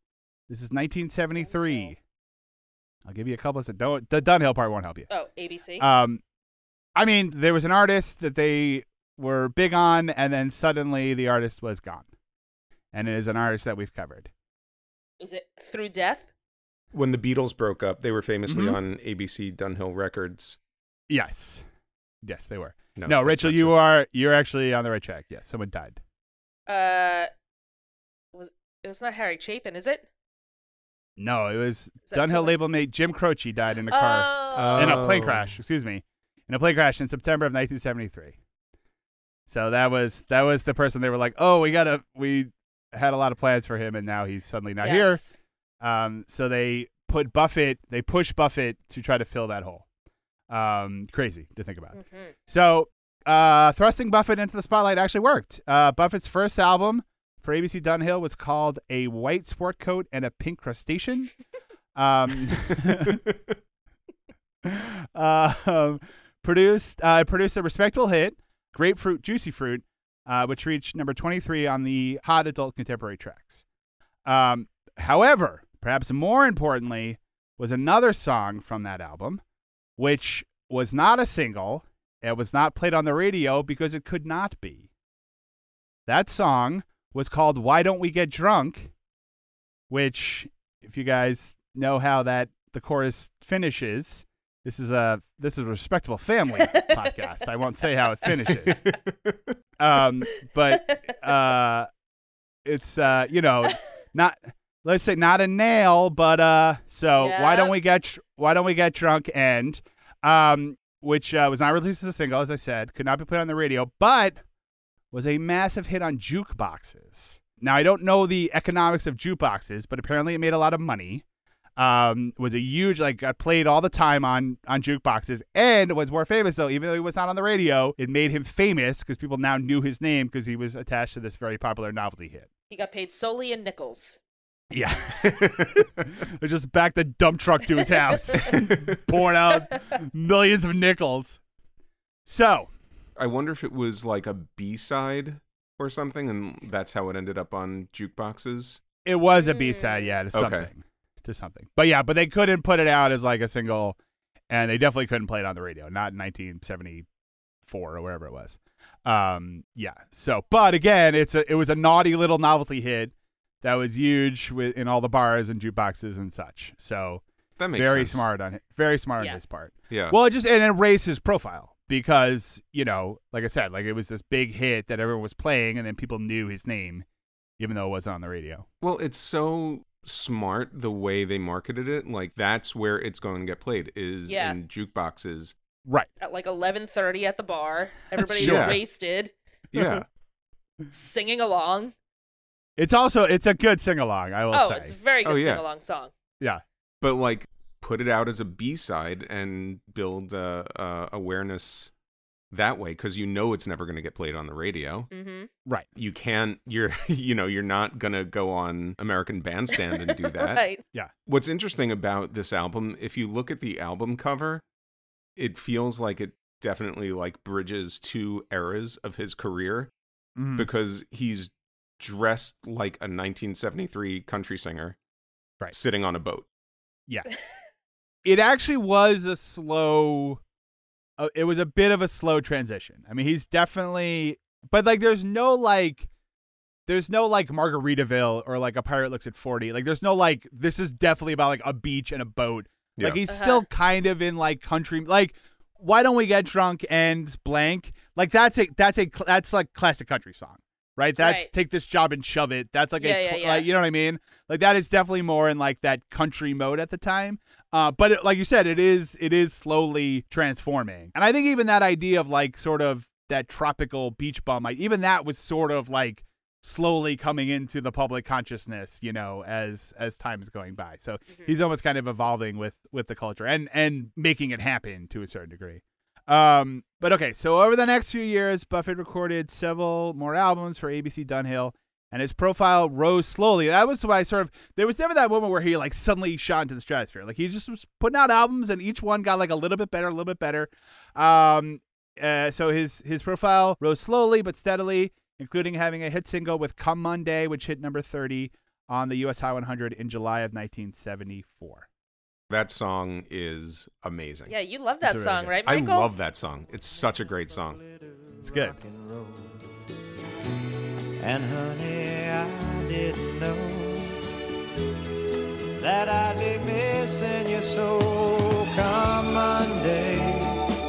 This is 1973. I'll give you a couple of don't the Dunhill part won't help you. Oh, ABC. Um, I mean, there was an artist that they were big on, and then suddenly the artist was gone, and it is an artist that we've covered. Is it through death? When the Beatles broke up, they were famously Mhm. on ABC Dunhill Records. Yes, yes, they were. No, that's Rachel, you true. are you're actually on the right track. Yes, someone died. Uh, was it was not Harry Chapin, is it? No, it was Dunhill label mate Jim Croce died in a car Oh. in a plane Oh. crash. Excuse me, in a plane crash in September of 1973. So that was that was the person they were like, oh, we gotta we had a lot of plans for him, and now he's suddenly not here. Um, so they put Buffett, they pushed Buffett to try to fill that hole. Um, crazy to think about. Mhm. So uh, thrusting Buffett into the spotlight actually worked. Uh, Buffett's first album for ABC Dunhill was called "A White Sport Coat and a Pink Crustacean." um, uh, um, produced uh, produced a respectable hit, "Grapefruit Juicy Fruit," uh, which reached number 23 on the Hot Adult Contemporary Tracks. Um, however, perhaps more importantly, was another song from that album, which was not a single. It was not played on the radio because it could not be. That song was called Why Don't We Get Drunk, which, if you guys know how that the chorus finishes, this is a this is a respectable family podcast. I won't say how it finishes. Um, but uh it's uh you know not let's say not a nail, but uh so why don't we get tr- why don't we get drunk and um which uh, was not released as a single as I said, could not be played on the radio, but was a massive hit on jukeboxes. Now I don't know the economics of jukeboxes, but apparently it made a lot of money. Um, was a huge like got played all the time on on jukeboxes, and was more famous though. Even though he was not on the radio, it made him famous because people now knew his name because he was attached to this very popular novelty hit. He got paid solely in nickels. Yeah, they just backed a dump truck to his house, pouring out millions of nickels. So I wonder if it was like a B side or something, and that's how it ended up on jukeboxes. It was a B side, yeah, to Okay. Something, to something. But yeah, but they couldn't put it out as like a single, and they definitely couldn't play it on the radio, not in 1974 or wherever it was. Um, yeah. So, but again, it's a it was a naughty little novelty hit that was huge with in all the bars and jukeboxes and such. So That makes very sense. smart on it, very smart Yeah. on his part. Yeah. Well, it just and it raised his profile because you know, like I said, like it was this big hit that everyone was playing, and then people knew his name, even though it wasn't on the radio. Well, it's so smart the way they marketed it. Like that's where it's going to get played is Yeah. in jukeboxes. Right. At like 11:30 at the bar, everybody's Sure. wasted, Yeah. singing along. It's also it's a good sing along. I will Oh, say. it's a very good Oh, yeah. sing along song. yeah. but like put it out as a B side and build uh, uh, awareness that way because you know it's never going to get played on the radio. Mm-hmm. Right. You can't. You're you know you're not gonna go on American Bandstand and do that. right. Yeah. What's interesting about this album, if you look at the album cover, it feels like it definitely like bridges two eras of his career Mhm. because he's dressed like a 1973 country singer, Right. sitting on a boat. Yeah. it actually was a slow uh, it was a bit of a slow transition. I mean, he's definitely but like there's no like there's no like Margaritaville or like a pirate looks at 40. Like there's no like this is definitely about like a beach and a boat. Like he's Uh-huh. still kind of in like country like why don't we get drunk and blank? Like that's a that's a that's like classic country song. Right? That's Right. take this job and shove it. That's like Yeah, a yeah, yeah. like you know what I mean? Like that is definitely more in like that country mode at the time. Uh, but it, like you said, it is it is slowly transforming, and I think even that idea of like sort of that tropical beach bum, like, even that was sort of like slowly coming into the public consciousness, you know, as as time is going by. So he's almost kind of evolving with with the culture and and making it happen to a certain degree. Um, but okay, so over the next few years, Buffett recorded several more albums for ABC Dunhill, and his profile rose slowly. That was why I sort of there was never that moment where he like suddenly shot into the stratosphere. Like he just was putting out albums, and each one got like a little bit better, a little bit better. Um, uh, so his his profile rose slowly but steadily, including having a hit single with "Come Monday," which hit number thirty on the U.S. Hot 100 in July of 1974. That song is amazing. Yeah, you love that It's really song, good. right, I love that song. It's such a great song. It's good. and. And honey, I didn't know that I'd be missing you so. Come Monday,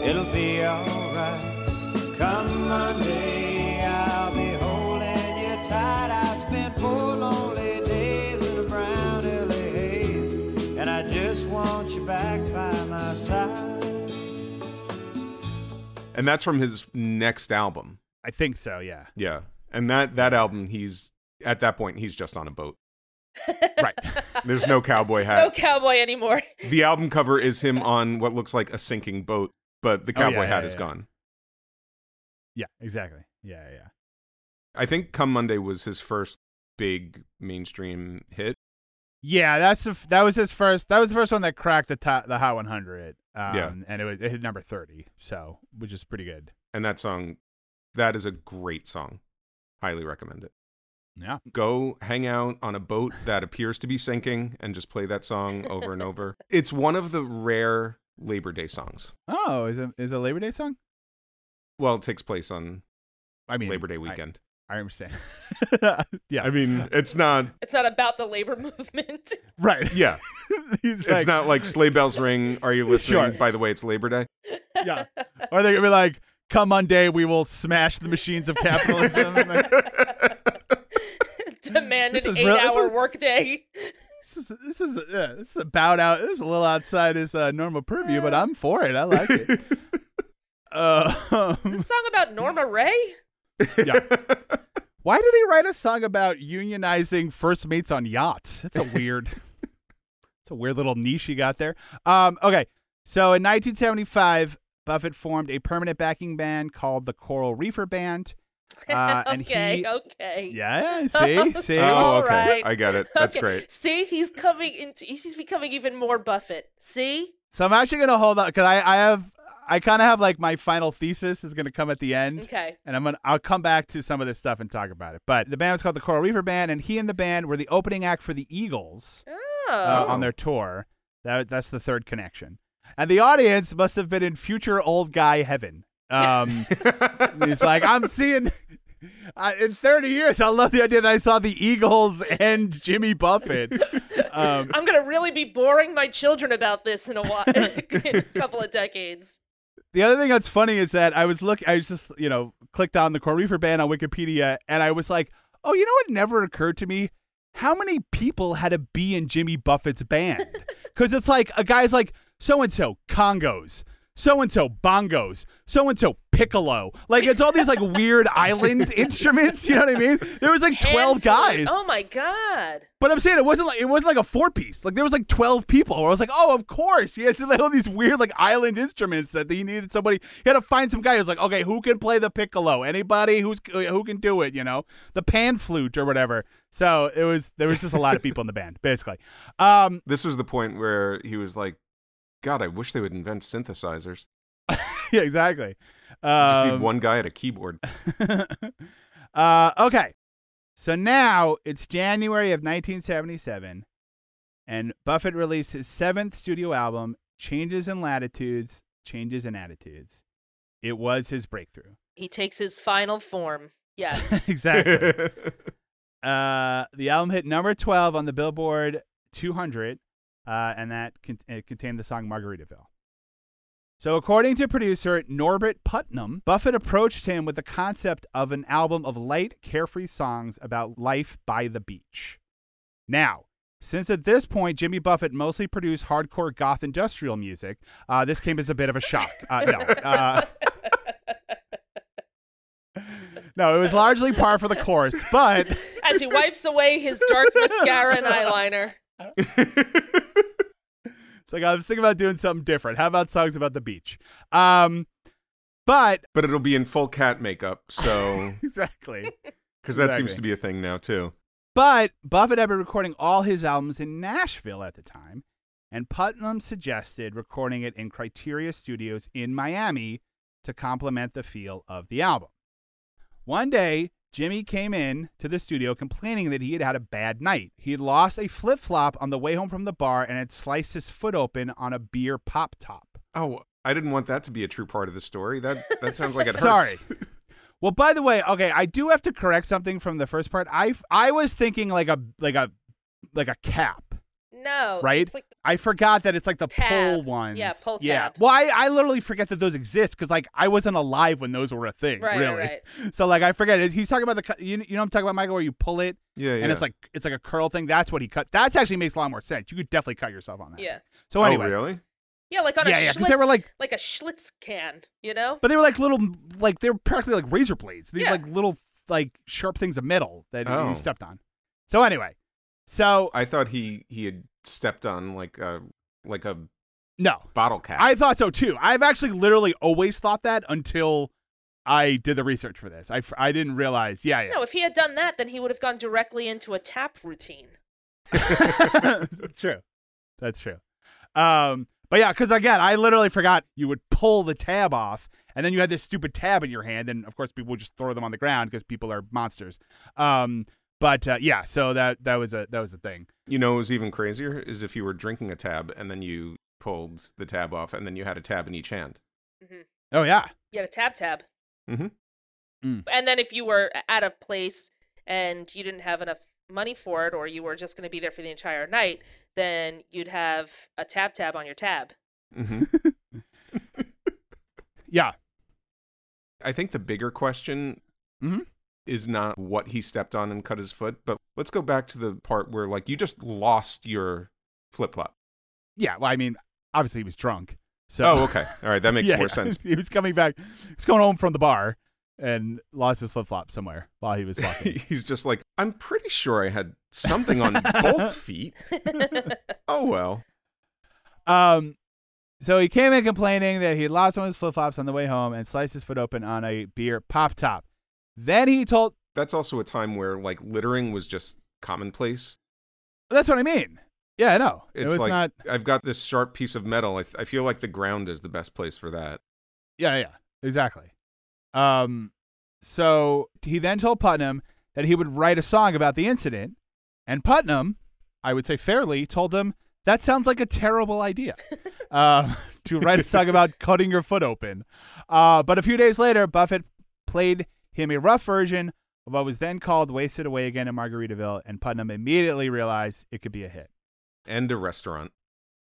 it'll be alright. Come Monday, And that's from his next album. I think so. Yeah. Yeah. And that that album he's at that point he's just on a boat. Right. There's no cowboy hat. no cowboy anymore. the album cover is him on what looks like a sinking boat, but the Oh, yeah, cowboy yeah, hat is yeah. gone. yeah. Exactly. Yeah. Yeah. I think Come Monday was his first big mainstream hit. Yeah, that's the, f- that was his first. That was the first one that cracked the top, the Hot 100. Um, Yeah. and it was it hit number 30, so which is pretty good. And that song that is a great song. Highly recommend it. Yeah. Go hang out on a boat that appears to be sinking and just play that song over and over. It's one of the rare Labor Day songs. Oh, is it is a Labor Day song? Well, it takes place on I mean, Labor Day weekend. I, understand. yeah. I, mean, it's not. It's not about the labor movement. right. Yeah, it's like- not like sleigh bells ring. Are you listening? Sure. By the way, it's Labor Day. Yeah. Or they're gonna be like, "Come Monday, we will smash the machines of capitalism." Like, Demand an is real- this eight-hour is- workday. this is this is yeah, this is about out. This is a little outside his uh, normal purview, but I'm for it. I like it. Uh, Is this song about Norma Rae? Yeah. Why did he write a song about unionizing first mates on yachts? That's a weird. It's a weird little niche you got there. Um, okay, so in 1975, Buffett formed a permanent backing band called the Coral Reefer Band. Uh, and okay, he- okay. Yeah, see, see. oh, All okay. right. I get it. That's Okay, great. See, he's coming into. He's becoming even more Buffett. See, So I'm actually gonna hold up because I, I have I kind of have like my final thesis is gonna come at the end. okay. and I'm gonna I'll come back to some of this stuff and talk about it. But the band was called the Coral Reefer Band, and he and the band were the opening act for the Eagles Oh, uh, on their tour. That that's the third connection. And the audience must have been in future old guy heaven. Um, he's like, I'm seeing. I in 30 years, I love the idea that I saw the Eagles and Jimmy Buffett. Um, I'm gonna really be boring my children about this in a while, in a couple of decades. The other thing that's funny is that I was look I was just, you know, clicked on the Core Reefer band on Wikipedia and I was like, oh, you know what never occurred to me? How many people had to be in Jimmy Buffett's band? Because it's like a guy's like, so and so congas, so and so bongos, so and so piccolo. Like it's all these like weird island instruments. You know what I mean? There was like twelve Handful. guys. Oh my god. But I'm saying it wasn't like it wasn't like a four piece. Like there was like twelve people. Where I was like, oh, of course. He had like all these weird like island instruments that he needed somebody. He had to find some guy who's like, okay, who can play the piccolo? Anybody who's who can do it? You know, the pan flute or whatever. So it was there was just a lot of people in the band, basically. Um, this was the point where he was like, "God, I wish they would invent synthesizers. yeah, exactly. I just Um, need one guy at a keyboard." uh, okay. So now it's January of 1977, and Buffett released his seventh studio album, Changes in Latitudes, Changes in Attitudes. It was his breakthrough. He takes his final form. Yes. exactly. uh, the album hit number 12 on the Billboard 200, uh, and that con- it contained the song Margaritaville. So, according to producer Norbert Putnam, Buffett approached him with the concept of an album of light, carefree songs about life by the beach. Now, since at this point Jimmy Buffett mostly produced hardcore goth industrial music, uh, this came as a bit of a shock. Uh, no, uh, no, it was largely par for the course, but As he wipes away his dark mascara and eyeliner. It's like I was thinking about doing something different. How about songs about the beach? Um, but but it'll be in full cat makeup, so exactly. because that seems to be a thing now too. But Buffett had been recording all his albums in Nashville at the time, and Putnam suggested recording it in Criteria Studios in Miami to complement the feel of the album. One day, Jimmy came in to the studio complaining that he had had a bad night. He had lost a flip flop on the way home from the bar and had sliced his foot open on a beer pop top. Oh, I didn't want that to be a true part of the story. That that sounds like it hurts. Sorry. Well, by the way, okay, I do have to correct something from the first part. I I was thinking like a like a like a cap. No. Right? It's like I forgot that it's like the Tab. pull ones. Yeah, pull Yeah. tab. Well, I, I literally forget that those exist because like I wasn't alive when those were a thing. right, really. right, right. So like I forget. He's talking about the you, you know what I'm talking about Michael where you pull it Yeah, yeah. and it's like it's like a curl thing. That's what he cut. That's actually makes a lot more sense. You could definitely cut yourself on that. Yeah. So oh, anyway. oh, really? Yeah, like on Yeah, a yeah, Schlitz, because they were like like a Schlitz can, you know? But they were like little, like they were practically like razor blades. These Yeah. like little, like sharp things of metal that Oh. you stepped on. So anyway, so I thought he he had stepped on like a like a no, bottle cap. I thought so too. I've actually literally always thought that until I did the research for this. I I didn't realize. Yeah, yeah. No, if he had done that, then he would have gone directly into a tap routine. True. That's true. Um, but yeah, because again, I literally forgot you would pull the tab off, and then you had this stupid tab in your hand, and of course people would just throw them on the ground because people are monsters. Um, but uh, yeah, so that that was a that was a thing. You know, it was even crazier is if you were drinking a tab and then you pulled the tab off, and then you had a tab in each hand. Oh yeah, You had a tab tab. Mhm. Mm. And then if you were at a place and you didn't have enough money for it, or you were just going to be there for the entire night, then you'd have a tab tab on your tab. hmm yeah. I think the bigger question Mhm. Is not what he stepped on and cut his foot, but let's go back to the part where like you just lost your flip flop. Yeah, well, I mean, obviously he was drunk. So Oh, okay. All right, that makes Yeah, more yeah. sense. He was coming back. He was going home from the bar and lost his flip flop somewhere while he was walking. He's just like, I'm pretty sure I had something on both feet. Oh well. um, so he came in complaining that he had lost one of his flip flops on the way home and sliced his foot open on a beer pop top. Then he told. That's also a time where like littering was just commonplace. That's what I mean. Yeah, I know. It's it was like not. I've got this sharp piece of metal. I, th- I feel like the ground is the best place for that. Yeah, yeah, exactly. Um, so he then told Putnam that he would write a song about the incident, and Putnam, I would say fairly, told him that sounds like a terrible idea. um, to write a song about cutting your foot open. Uh, but a few days later, Buffett played him a rough version of what was then called "Wasted Away Again" in Margaritaville, and Putnam immediately realized it could be a hit. And a restaurant.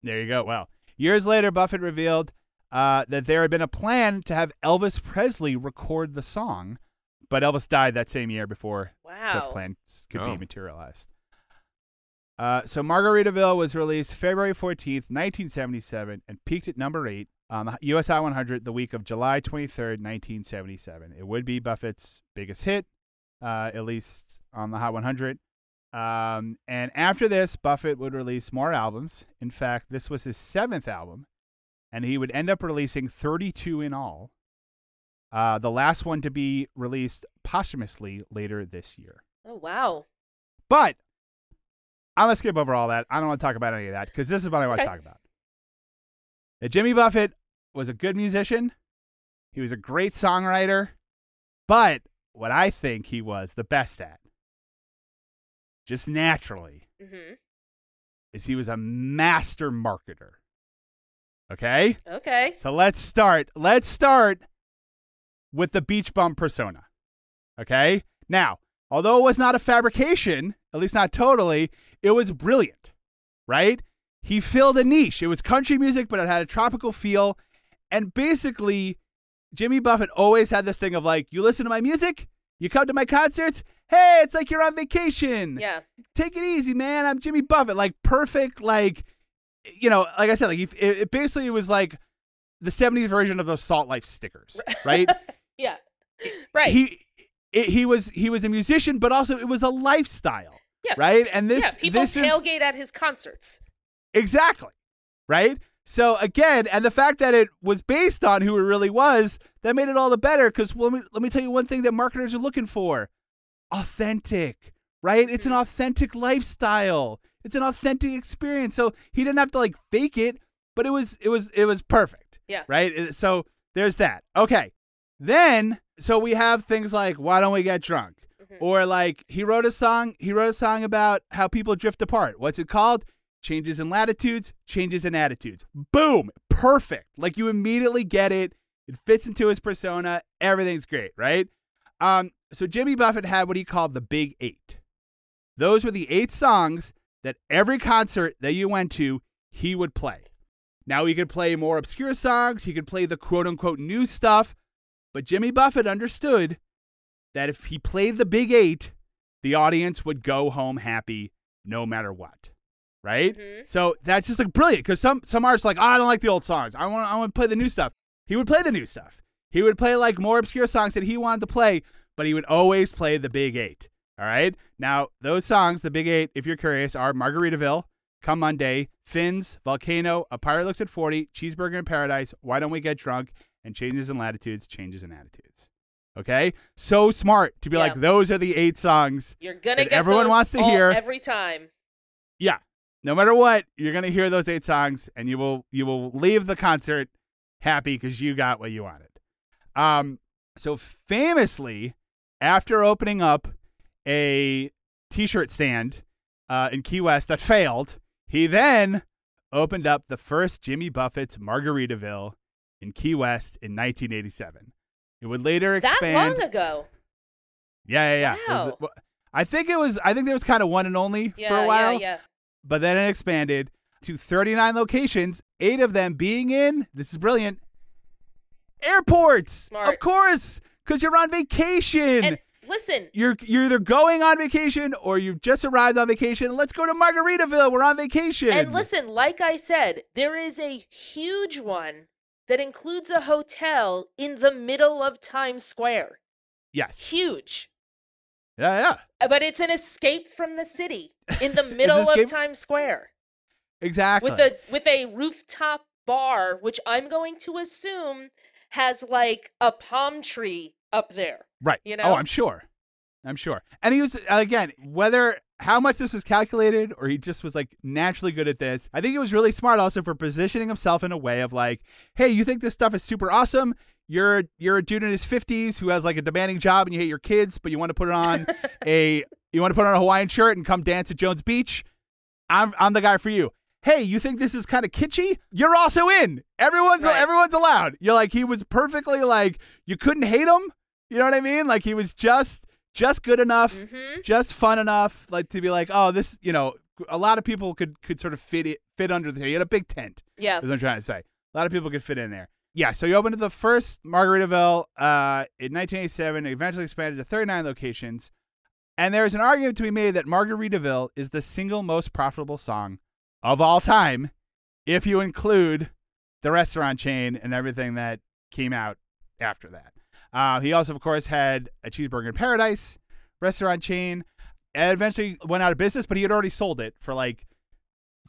There you go. Well, years later, Buffett revealed uh, that there had been a plan to have Elvis Presley record the song, but Elvis died that same year before such plans could Oh. be materialized. Uh, so Margaritaville was released February 14th, 1977, and peaked at number eight on the US Hot 100 the week of July 23rd, 1977. It would be Buffett's biggest hit, uh, at least on the Hot 100. Um, and after this, Buffett would release more albums. In fact, this was his seventh album, and he would end up releasing 32 in all. Uh, the last one to be released posthumously later this year. Oh wow. But I'm gonna skip over all that. I don't want to talk about any of that because this is what I want to Okay. talk about. Jimmy Buffett was a good musician. He was a great songwriter, but what I think he was the best at, just naturally, hmm is he was a master marketer. Okay? Okay. So let's start. Let's start with the beach bum persona. Okay? Now, although it was not a fabrication, at least not totally, it was brilliant, right? He filled a niche. It was country music, but it had a tropical feel. And basically, Jimmy Buffett always had this thing of like, you listen to my music, you come to my concerts, hey, it's like you're on vacation Yeah. take it easy, man. I'm Jimmy Buffett. Like perfect, like you know, like I said, like it, it basically was like the '70s version of those Salt Life stickers, right? Yeah. Right. He it, he was he was a musician, but also it was a lifestyle, yeah. right? And this yeah. People this is tailgate at his concerts. exactly right. So again, and the fact that it was based on who it really was, that made it all the better. Because let me let me tell you one thing that marketers are looking for: authentic, right? It's an Mm-hmm. authentic lifestyle. It's an authentic experience. So he didn't have to like fake it, but it was it was it was perfect. Yeah. Right. So there's that. Okay. Then so we have things like why don't we get drunk? Mhm. Or like he wrote a song. He wrote a song about how people drift apart. What's it called? Changes in latitudes, changes in attitudes. Boom, perfect. Like you immediately get it. It fits into his persona. Everything's great, right? Um, so Jimmy Buffett had what he called the Big Eight. Those were the eight songs that every concert that you went to, he would play. Now he could play more obscure songs. He could play the quote unquote new stuff. But Jimmy Buffett understood that if he played the Big Eight, the audience would go home happy no matter what. Right? Mhm. So that's just like brilliant because some some artists are like, oh, I don't like the old songs. I want I want to play the new stuff. He would play the new stuff. He would play like more obscure songs that he wanted to play, but he would always play the big eight. All right. Now those songs, the big eight, if you're curious, are Margaritaville, Come Monday, Fins, Volcano, A Pirate Looks at Forty, Cheeseburger in Paradise, Why Don't We Get Drunk, and Changes in Latitudes, Changes in Attitudes. Okay. So smart to be Yeah. like those are the eight songs. You're gonna get everyone wants to all- hear. every time. Yeah. No matter what, you're gonna hear those eight songs, and you will you will leave the concert happy because you got what you wanted. Um, so famously, after opening up a T-shirt stand uh, in Key West that failed, he then opened up the first Jimmy Buffett's Margaritaville in Key West in 1987. It would later expand. That long ago. Yeah, yeah, yeah. Was- Wow. well, I think it was. I think there was kind of one and only Yeah, for a while, yeah, yeah. But then it expanded to 39 locations. Eight of them being in. This is brilliant. Airports, Smart. of course, because you're on vacation. And listen, you're you're either going on vacation or you've just arrived on vacation. Let's go to Margaritaville. We're on vacation. and listen, like I said, there is a huge one that includes a hotel in the middle of Times Square. Yes. Huge. Yeah, yeah. Uh, But it's an escape from the city in the middle escape- of Times Square Exactly. with a with a rooftop bar, which I'm going to assume has like a palm tree up there. Right. You know. Oh. I'm sure. I'm sure. And he was again, whether how much this was calculated or he just was like naturally good at this. I think it was really smart also for positioning himself in a way of like, hey, you think this stuff is super awesome? You're you're a dude in his 50s who has like a demanding job and you hate your kids, but you want to put on a you want to put on a Hawaiian shirt and come dance at Jones Beach. I'm I'm the guy for you. Hey, you think this is kind of kitschy? You're also in. Everyone's Right. everyone's allowed. You're like he was perfectly like you couldn't hate him. You know what I mean? Like he was just just good enough, hmm just fun enough, like to be like, oh, this, you know, a lot of people could could sort of fit it fit under the. He had a big tent. Yeah. Is what I'm trying to say. A lot of people could fit in there. Yeah, so he opened the first Margaritaville uh, in 1987. and Eventually expanded to 39 locations. And there's an argument to be made that Margaritaville is the single most profitable song of all time, if you include the restaurant chain and everything that came out after that. Uh, he also, of course, had a Cheeseburger in Paradise restaurant chain. And eventually went out of business, but he had already sold it for like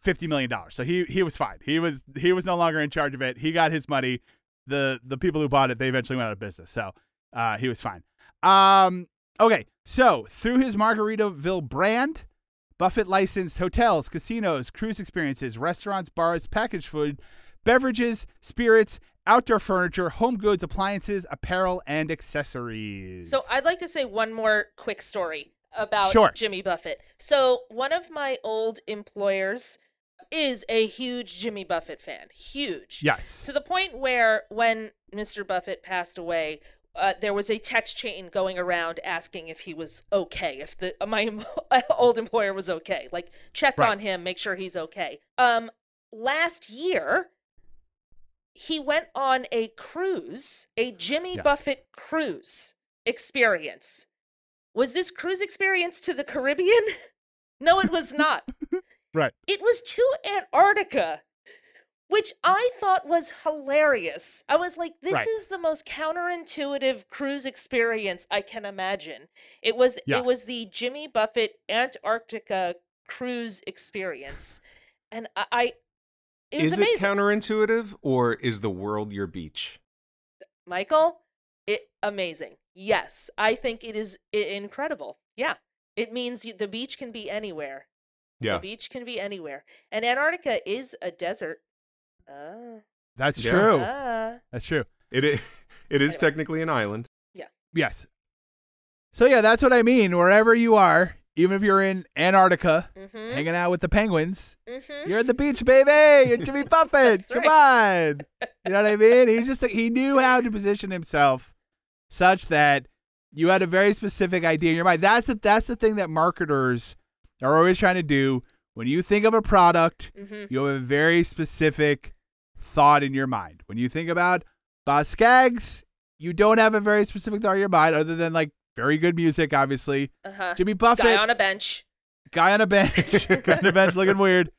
fifty million dollars. So he he was fine. He was he was no longer in charge of it. He got his money. The the people who bought it, they eventually went out of business. So uh, he was fine. Um, okay, so through his Margaritaville brand, Buffett licensed hotels, casinos, cruise experiences, restaurants, bars, packaged food, beverages, spirits, outdoor furniture, home goods, appliances, apparel, and accessories. So I'd like to say one more quick story about Sure. Jimmy Buffett. So one of my old employers is a huge Jimmy Buffett fan. Huge. yes, To the point where when Mr. Buffett passed away, uh, there was a text chain going around asking if he was okay, if the my old employer was okay. Like check Right. on him, make sure he's okay. Um last year he went on a cruise, a Jimmy Yes. Buffett cruise experience. Was this cruise experience to the Caribbean? No, it was not. Right. It was to Antarctica, which I thought was hilarious. I was like, this Right. is the most counterintuitive cruise experience I can imagine. It was Yeah. it was the Jimmy Buffett Antarctica cruise experience. And I, I it was is amazing. it counterintuitive or is the world your beach? Michael, it amazing. Yes, I think it is incredible. Yeah. It means you, the beach can be anywhere. Yeah. The beach can be anywhere. And Antarctica is a desert. Ah. That's Yeah. true. ah. That's true. It is, it is Anyway. technically an island. Yeah. Yes. So yeah, that's what I mean. Wherever you are, even if you're in Antarctica, Mhm. hanging out with the penguins, Mhm. you're at the beach, baby. You're Jimmy Buffett. Come on. You know what I mean? He's just like, he knew how to position himself such that you had a very specific idea in your mind. That's the, that's the thing that marketers are always trying to do. When you think of a product, Mhm. you have a very specific thought in your mind. When you think about Boz Scaggs, you don't have a very specific thought in your mind other than like very good music, obviously. Uh-huh. Jimmy Buffett, Guy on a bench. guy on a bench, guy on a bench looking weird.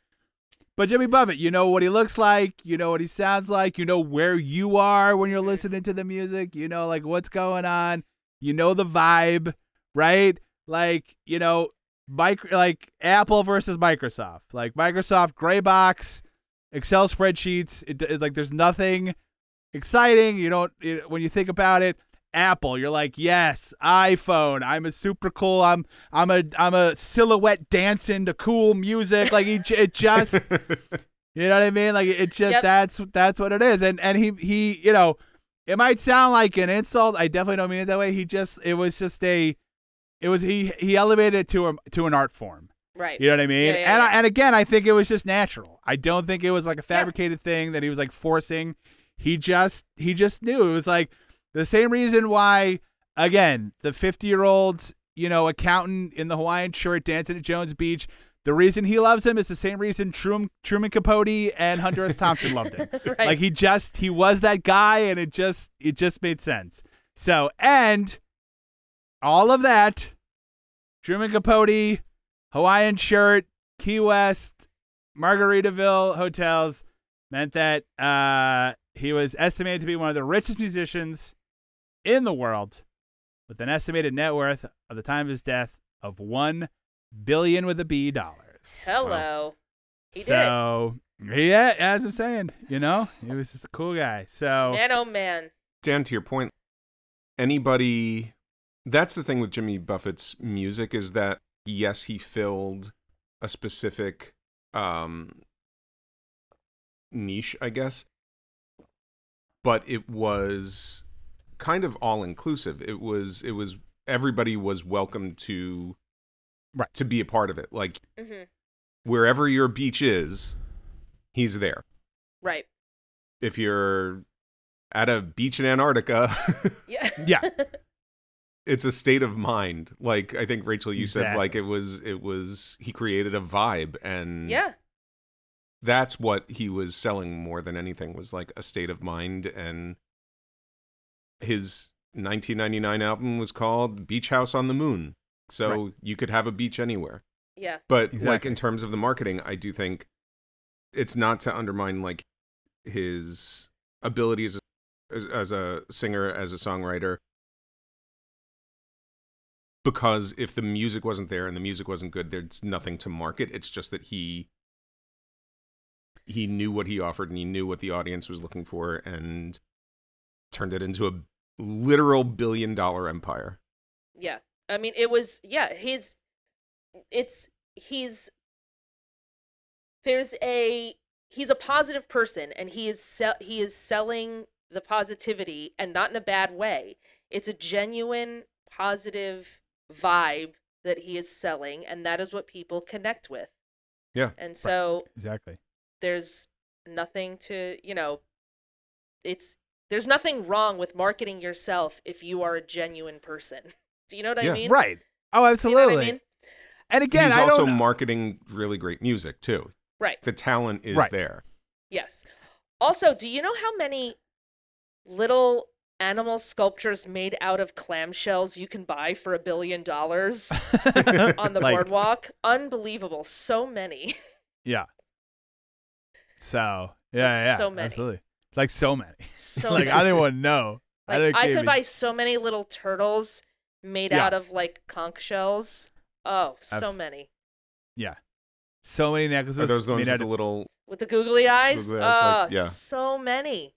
But Jimmy Buffett, you know what he looks like, you know what he sounds like, you know where you are when you're listening to the music, you know like what's going on, you know the vibe, right? Like, you know, mic- like Apple versus Microsoft. Like Microsoft gray box, Excel spreadsheets, it, it's like there's nothing exciting, you don't it, when you think about it. Apple, you're like, yes, iPhone. I'm a super cool. I'm I'm a I'm a silhouette dancing to cool music. Like it, it just, you know what I mean? Like it just Yep. that's that's what it is. And and he he you know it might sound like an insult. I definitely don't mean it that way. He just it was just a it was he he elevated it to a to an art form. Right. You know what I mean? Yeah, yeah, and I, and again, I think it was just natural. I don't think it was like a fabricated thing that he was like forcing. He just he just knew it was like the same reason why again the 50 year old you know accountant in the Hawaiian shirt dancing at Jones Beach. The reason he loves him is the same reason Truman, Truman Capote and Hunter S. Thompson loved him. Right. Like he just he was that guy, and it just it just made sense. So and all of that, Truman Capote, Hawaiian shirt, Key West, Margaritaville hotels meant that uh, he was estimated to be one of the richest musicians in the world, with an estimated net worth at the time of his death of one billion with a B dollars. Hello. He did. so yeah, as I'm saying, you know, he was just a cool guy. So Man, oh man. Dan, to your point, anybody. That's the thing with Jimmy Buffett's music is that yes, he filled a specific um, niche, I guess, but it was kind of all inclusive. It was it was everybody was welcome to Right. to be a part of it. Like hmm wherever your beach is, he's there. Right. If you're at a beach in Antarctica, Yeah. Yeah. it's a state of mind. Like I think Rachel, you said, like it was, it was. He created a vibe, and yeah. that's what he was selling more than anything was like a state of mind. And his 1999 album was called Beach House on the Moon, so Right. you could have a beach anywhere. Yeah. But like in terms of the marketing, I do think it's not to undermine like his abilities as, as a singer, as a songwriter. Because if the music wasn't there and the music wasn't good, there's nothing to market. It's just that he he knew what he offered and he knew what the audience was looking for and turned it into a literal billion dollar empire. Yeah. I mean, it was, yeah, his, it's, he's, there's a, he's a positive person and he is, he is selling the positivity and not in a bad way. It's a genuine positive vibe that he is selling and that is what people connect with. Yeah. And so exactly. there's nothing to, you know, it's, there's nothing wrong with marketing yourself if you are a genuine person. Do you know what Yeah. I mean? Right. Oh, Do you know absolutely. what I mean? And again, He's I also don't. marketing really great music too. Right. The talent is Right. there. Yes. Also, do you know how many little animal sculptures made out of clamshells you can buy for a billion dollars on the Like, boardwalk? Unbelievable. So many. Yeah. So yeah, Like, yeah, so many. absolutely. Like so many. So like many. I didn't want to know. Like, didn't- I could even- buy so many little turtles made Yeah. out of like conch shells. Oh, so Abs- many. Yeah. So many necklaces. Are those the ones made with out the little? With the googly eyes? Googly eyes, like, oh, yeah. so many.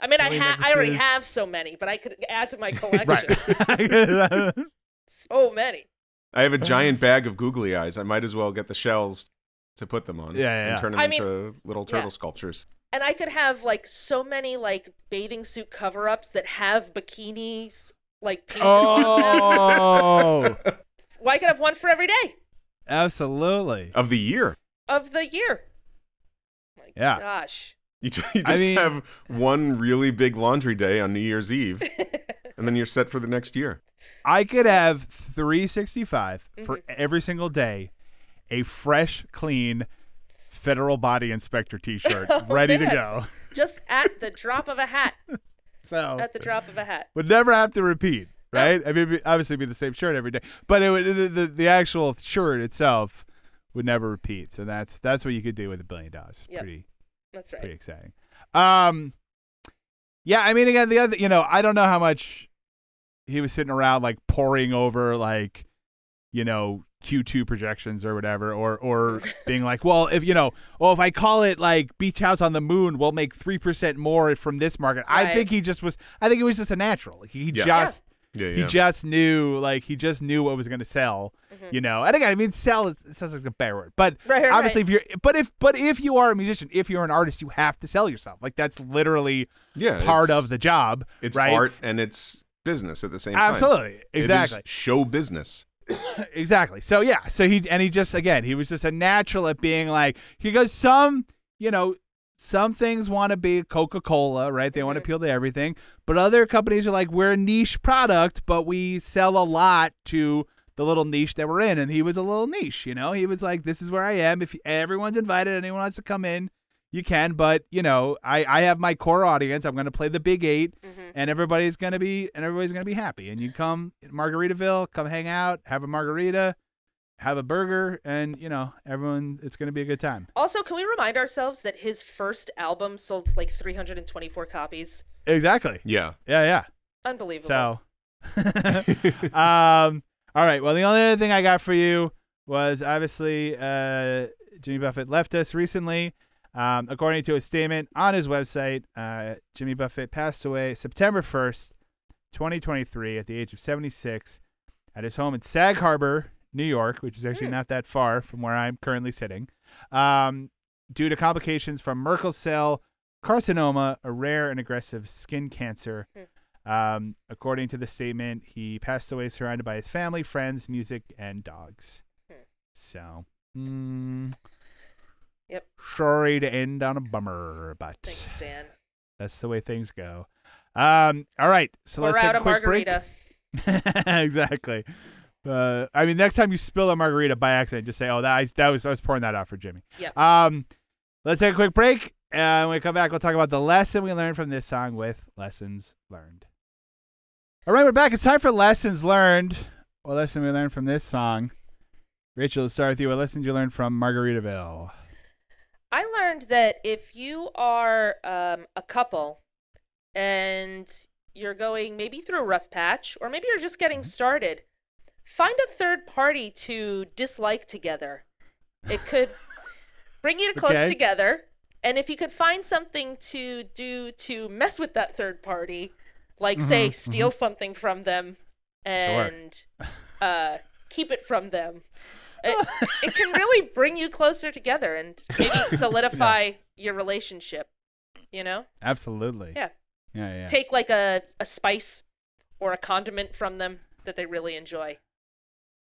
I mean, I many ha- I already necklaces. have so many, but I could add to my collection. right. so many. I have a giant bag of googly eyes. I might as well get the shells to put them on. Yeah, yeah, and turn them I mean, into little yeah. turtle sculptures. And I could have like so many like bathing suit cover-ups that have bikinis like painted on them. oh, Well, I could have one for every day absolutely. Of the year, of the year. My Yeah. gosh. You, ju- you just I mean- have one really big laundry day on New Year's Eve, and then you're set for the next year. I could have 365 for Mm-hmm. every single day, a fresh, clean federal body inspector T-shirt Oh, ready to go. Just at the drop of a hat. So At the drop of a hat. would never have to repeat, right? I mean, it'd obviously be the same shirt every day, but it would the, the, the actual shirt itself would never repeat. So that's that's what you could do with a billion dollars. Yep. Pretty That's right. pretty exciting. Um, yeah, I mean, again, the other, you know, I don't know how much he was sitting around like poring over like, you know, Q2 projections or whatever, or or being like, well, if you know, oh, if I call it like Beach House on the Moon, we'll make three percent more from this market. I think he just was. I think it was just a natural. He Yes. just Yeah, He just knew, like, he just knew what was going to sell, mm-hmm. you know. And again, I mean, sell it sounds like a bad word, but Right, right, obviously, if you're, but if, but if you are a musician, if you're an artist, you have to sell yourself. Like that's literally yeah, part of the job. It's right? art and it's business at the same time. Absolutely, exactly. is show business. exactly. So yeah, so he and he just again he was just a natural at being like he goes some you know some things want to be Coca Cola right? They want to appeal to everything. But other companies are like we're a niche product but we sell a lot to the little niche that we're in. And he was a little niche you know? He was like this is where I am. If everyone's invited anyone wants to come in you can. But you know I I have my core audience. I'm going to play the big 8 mm-hmm. and everybody's gonna be and everybody's gonna be happy. And you come in Margaritaville, come hang out, have a margarita, have a burger, and you know everyone. It's gonna be a good time. Also, can we remind ourselves that his first album sold like 324 copies? Exactly. Yeah. Yeah, yeah. Unbelievable. So, um, all right. Well, the only other thing I got for you was obviously uh, Jimmy Buffett left us recently. Um, according to a statement on his website, uh, Jimmy Buffett passed away September 1st, 2023, at the age of 76 at his home in Sag Harbor, New York, which is actually not that far from where I'm currently sitting, um, due to complications from Merkel cell carcinoma, a rare and aggressive skin cancer. Um, according to the statement, he passed away surrounded by his family, friends, music, and dogs. So, mm, Yep. sorry to end on a bummer, but Thanks, Dan. that's the way things go. Um, all right, so Pour let's take out a a quick break. margarita. exactly. Uh, I mean, next time you spill a margarita by accident, just say, "Oh, that I, that was I was pouring that out for Jimmy." Yep. Um, let's take a quick break, and when we come back, we'll talk about the lesson we learned from this song with lessons learned. All right, we're back. It's time for lessons learned. What lesson we learned from this song? Rachel, let's start with you. What lesson did you learn from Margaritaville? I learned that if you are um, a couple and you're going maybe through a rough patch, or maybe you're just getting Mm-hmm. started, find a third party to dislike together. It could bring you close Okay. together. And if you could find something to do to mess with that third party, like say steal something from them and uh, keep it from them, it, it can really bring you closer together and maybe solidify your relationship. You know, Absolutely. yeah. Yeah. Yeah. Take like a a spice or a condiment from them that they really enjoy.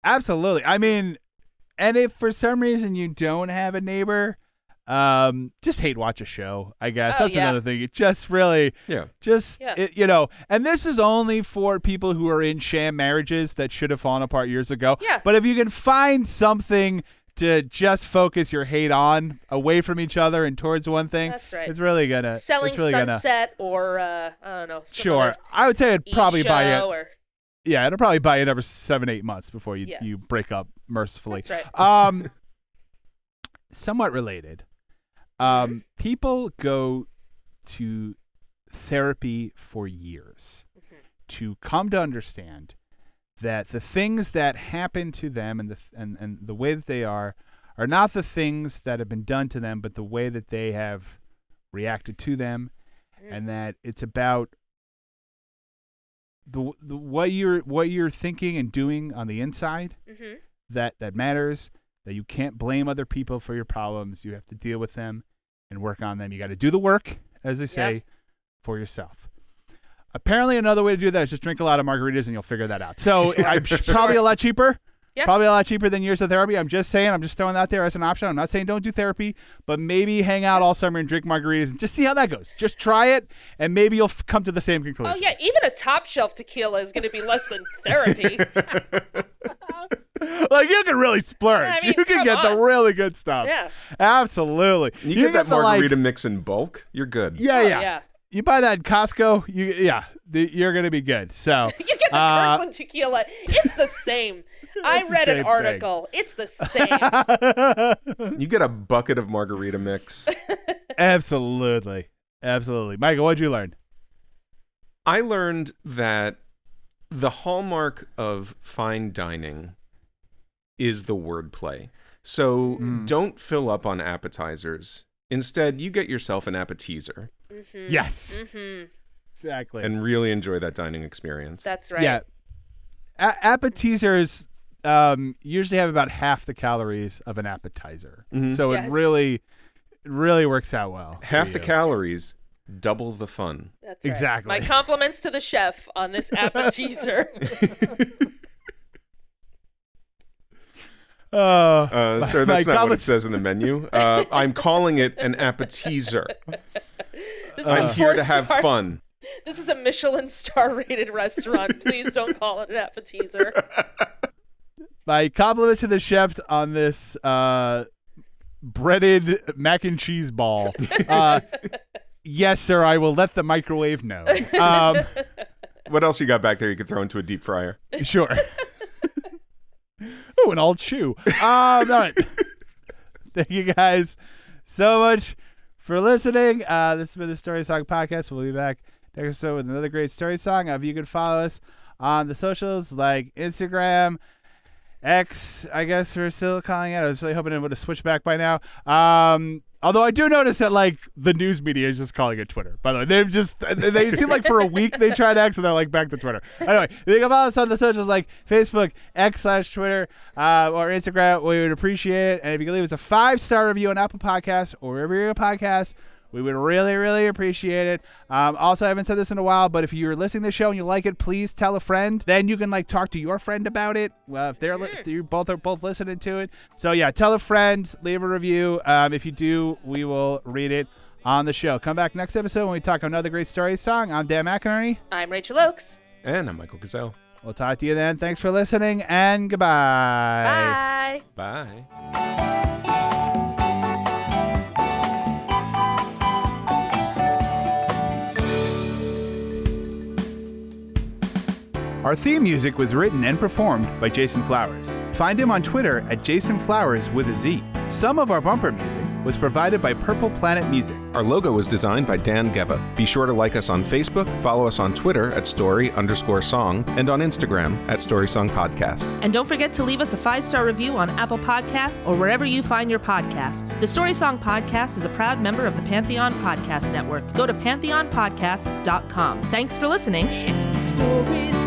Absolutely. I mean, and if for some reason you don't have a neighbor, um, just hate watch a show. I guess Oh, that's yeah. another thing. It just really, Yeah. just Yeah. it, you know. And this is only for people who are in sham marriages that should have fallen apart years ago. Yeah. But if you can find something to just focus your hate on, away from each other and towards one thing, That's right. It's really gonna. Selling it's really gonna. sunset or uh, I don't know. Sure, I would say it'd E probably buy it. show Or, Yeah, it'll probably buy every seven, eight months before you Yeah. you break up mercifully. that's right. Um, somewhat related. Um, people go to therapy for years Mm-hmm. to come to understand that the things that happen to them and the and, and the way that they are are not the things that have been done to them, but the way that they have reacted to them, Mm. and that it's about the, the what you're what you're thinking and doing on the inside hmm that that matters that you can't blame other people for your problems. You have to deal with them and work on them. You got to do the work as they say for yourself. Apparently another way to do that is just drink a lot of margaritas and you'll figure that out. So i'm probably a lot cheaper Yeah. probably a lot cheaper than years of therapy i'm just saying i'm just throwing that there as an option i'm not saying don't do therapy but maybe hang out all summer and drink margaritas and just see how that goes just try it and maybe you'll f- come to the same conclusion Oh yeah, even a top shelf tequila is going to be less than therapy. like you can really splurge I mean, you can come get the really good stuff Yeah. Absolutely. You, get that the, like- margarita mix in bulk, you're good. yeah, Oh, yeah, yeah. You buy that in Costco, you yeah, the, you're gonna be good. So You get the Uh, Kirkland tequila. It's the same. I read same an thing. article. It's the same. You get a bucket of margarita mix. absolutely, absolutely. Michael, what'd you learn? I learned that the hallmark of fine dining is the wordplay. So don't fill up on appetizers. Instead, you get yourself an appetizer. Yes. hmm exactly. and really enjoy that dining experience. That's right. Yeah. A- appetizers um, usually have about half the calories of an appetizer, Mhm. so Yes. it really, it really works out well. Half the calories, double the fun. That's right. Exactly. My compliments to the chef on this appetizer. Oh, Uh, sir, that's not what it says in the menu. Uh, I'm calling it an appetizer. This I'm here to have four-star- fun. This is a Michelin star rated restaurant. Please don't call it an appetizer. My compliments to the chef on this uh, breaded mac and cheese ball. Uh, yes, sir. I will let the microwave know. Um, What else you got back there you could throw into a deep fryer? sure. oh, an old shoe. Um, all right. Thank you guys so much for listening. Uh, this has been the Story Song Podcast. We'll be back next episode with another great story song. Uh, if you could follow us on the socials like Instagram, X, I guess we're still calling it. I was really hoping it would have switched back by now. Um, although I do notice that like the news media is just calling it Twitter. By the way, they've just they seem like for a week they tried X and they're like back to Twitter. Anyway, can follow us on the socials like Facebook, X slash Twitter, uh, or Instagram. We would appreciate it. And if you could leave us a five star review on Apple Podcasts or wherever you get podcasts. We would really, really appreciate it. Um, also, I haven't said this in a while, but if you're listening to the show and you like it, please tell a friend. Then you can like talk to your friend about it. Well, if they're li- if you both are both listening to it. So yeah, tell a friend, leave a review. Um, if you do, we will read it on the show. Come back next episode when we talk another great story song. I'm Dan McInerney. I'm Rachel Oakes. And I'm Michael Gazelle. We'll talk to you then. Thanks for listening and goodbye. Bye. Bye. Our theme music was written and performed by Jason Flowers. Find him on Twitter at Jason Flowers with a Z. Some of our bumper music was provided by Purple Planet Music. Our logo was designed by Dan Geva. Be sure to like us on Facebook, follow us on Twitter at story underscore song, and on Instagram at Story Song Podcast. And don't forget to leave us a five star review on Apple Podcasts or wherever you find your podcasts. The Story Song Podcast is a proud member of the Pantheon Podcast Network. Go to pantheonpodcasts.com. Thanks for listening. It's the Story Song Podcast.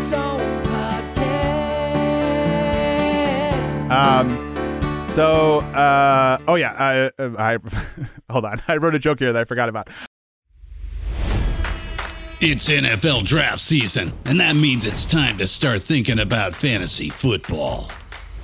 Um, so, uh, oh yeah, I, I, hold on, I wrote a joke here that I forgot about. It's NFL draft season, and that means it's time to start thinking about fantasy football.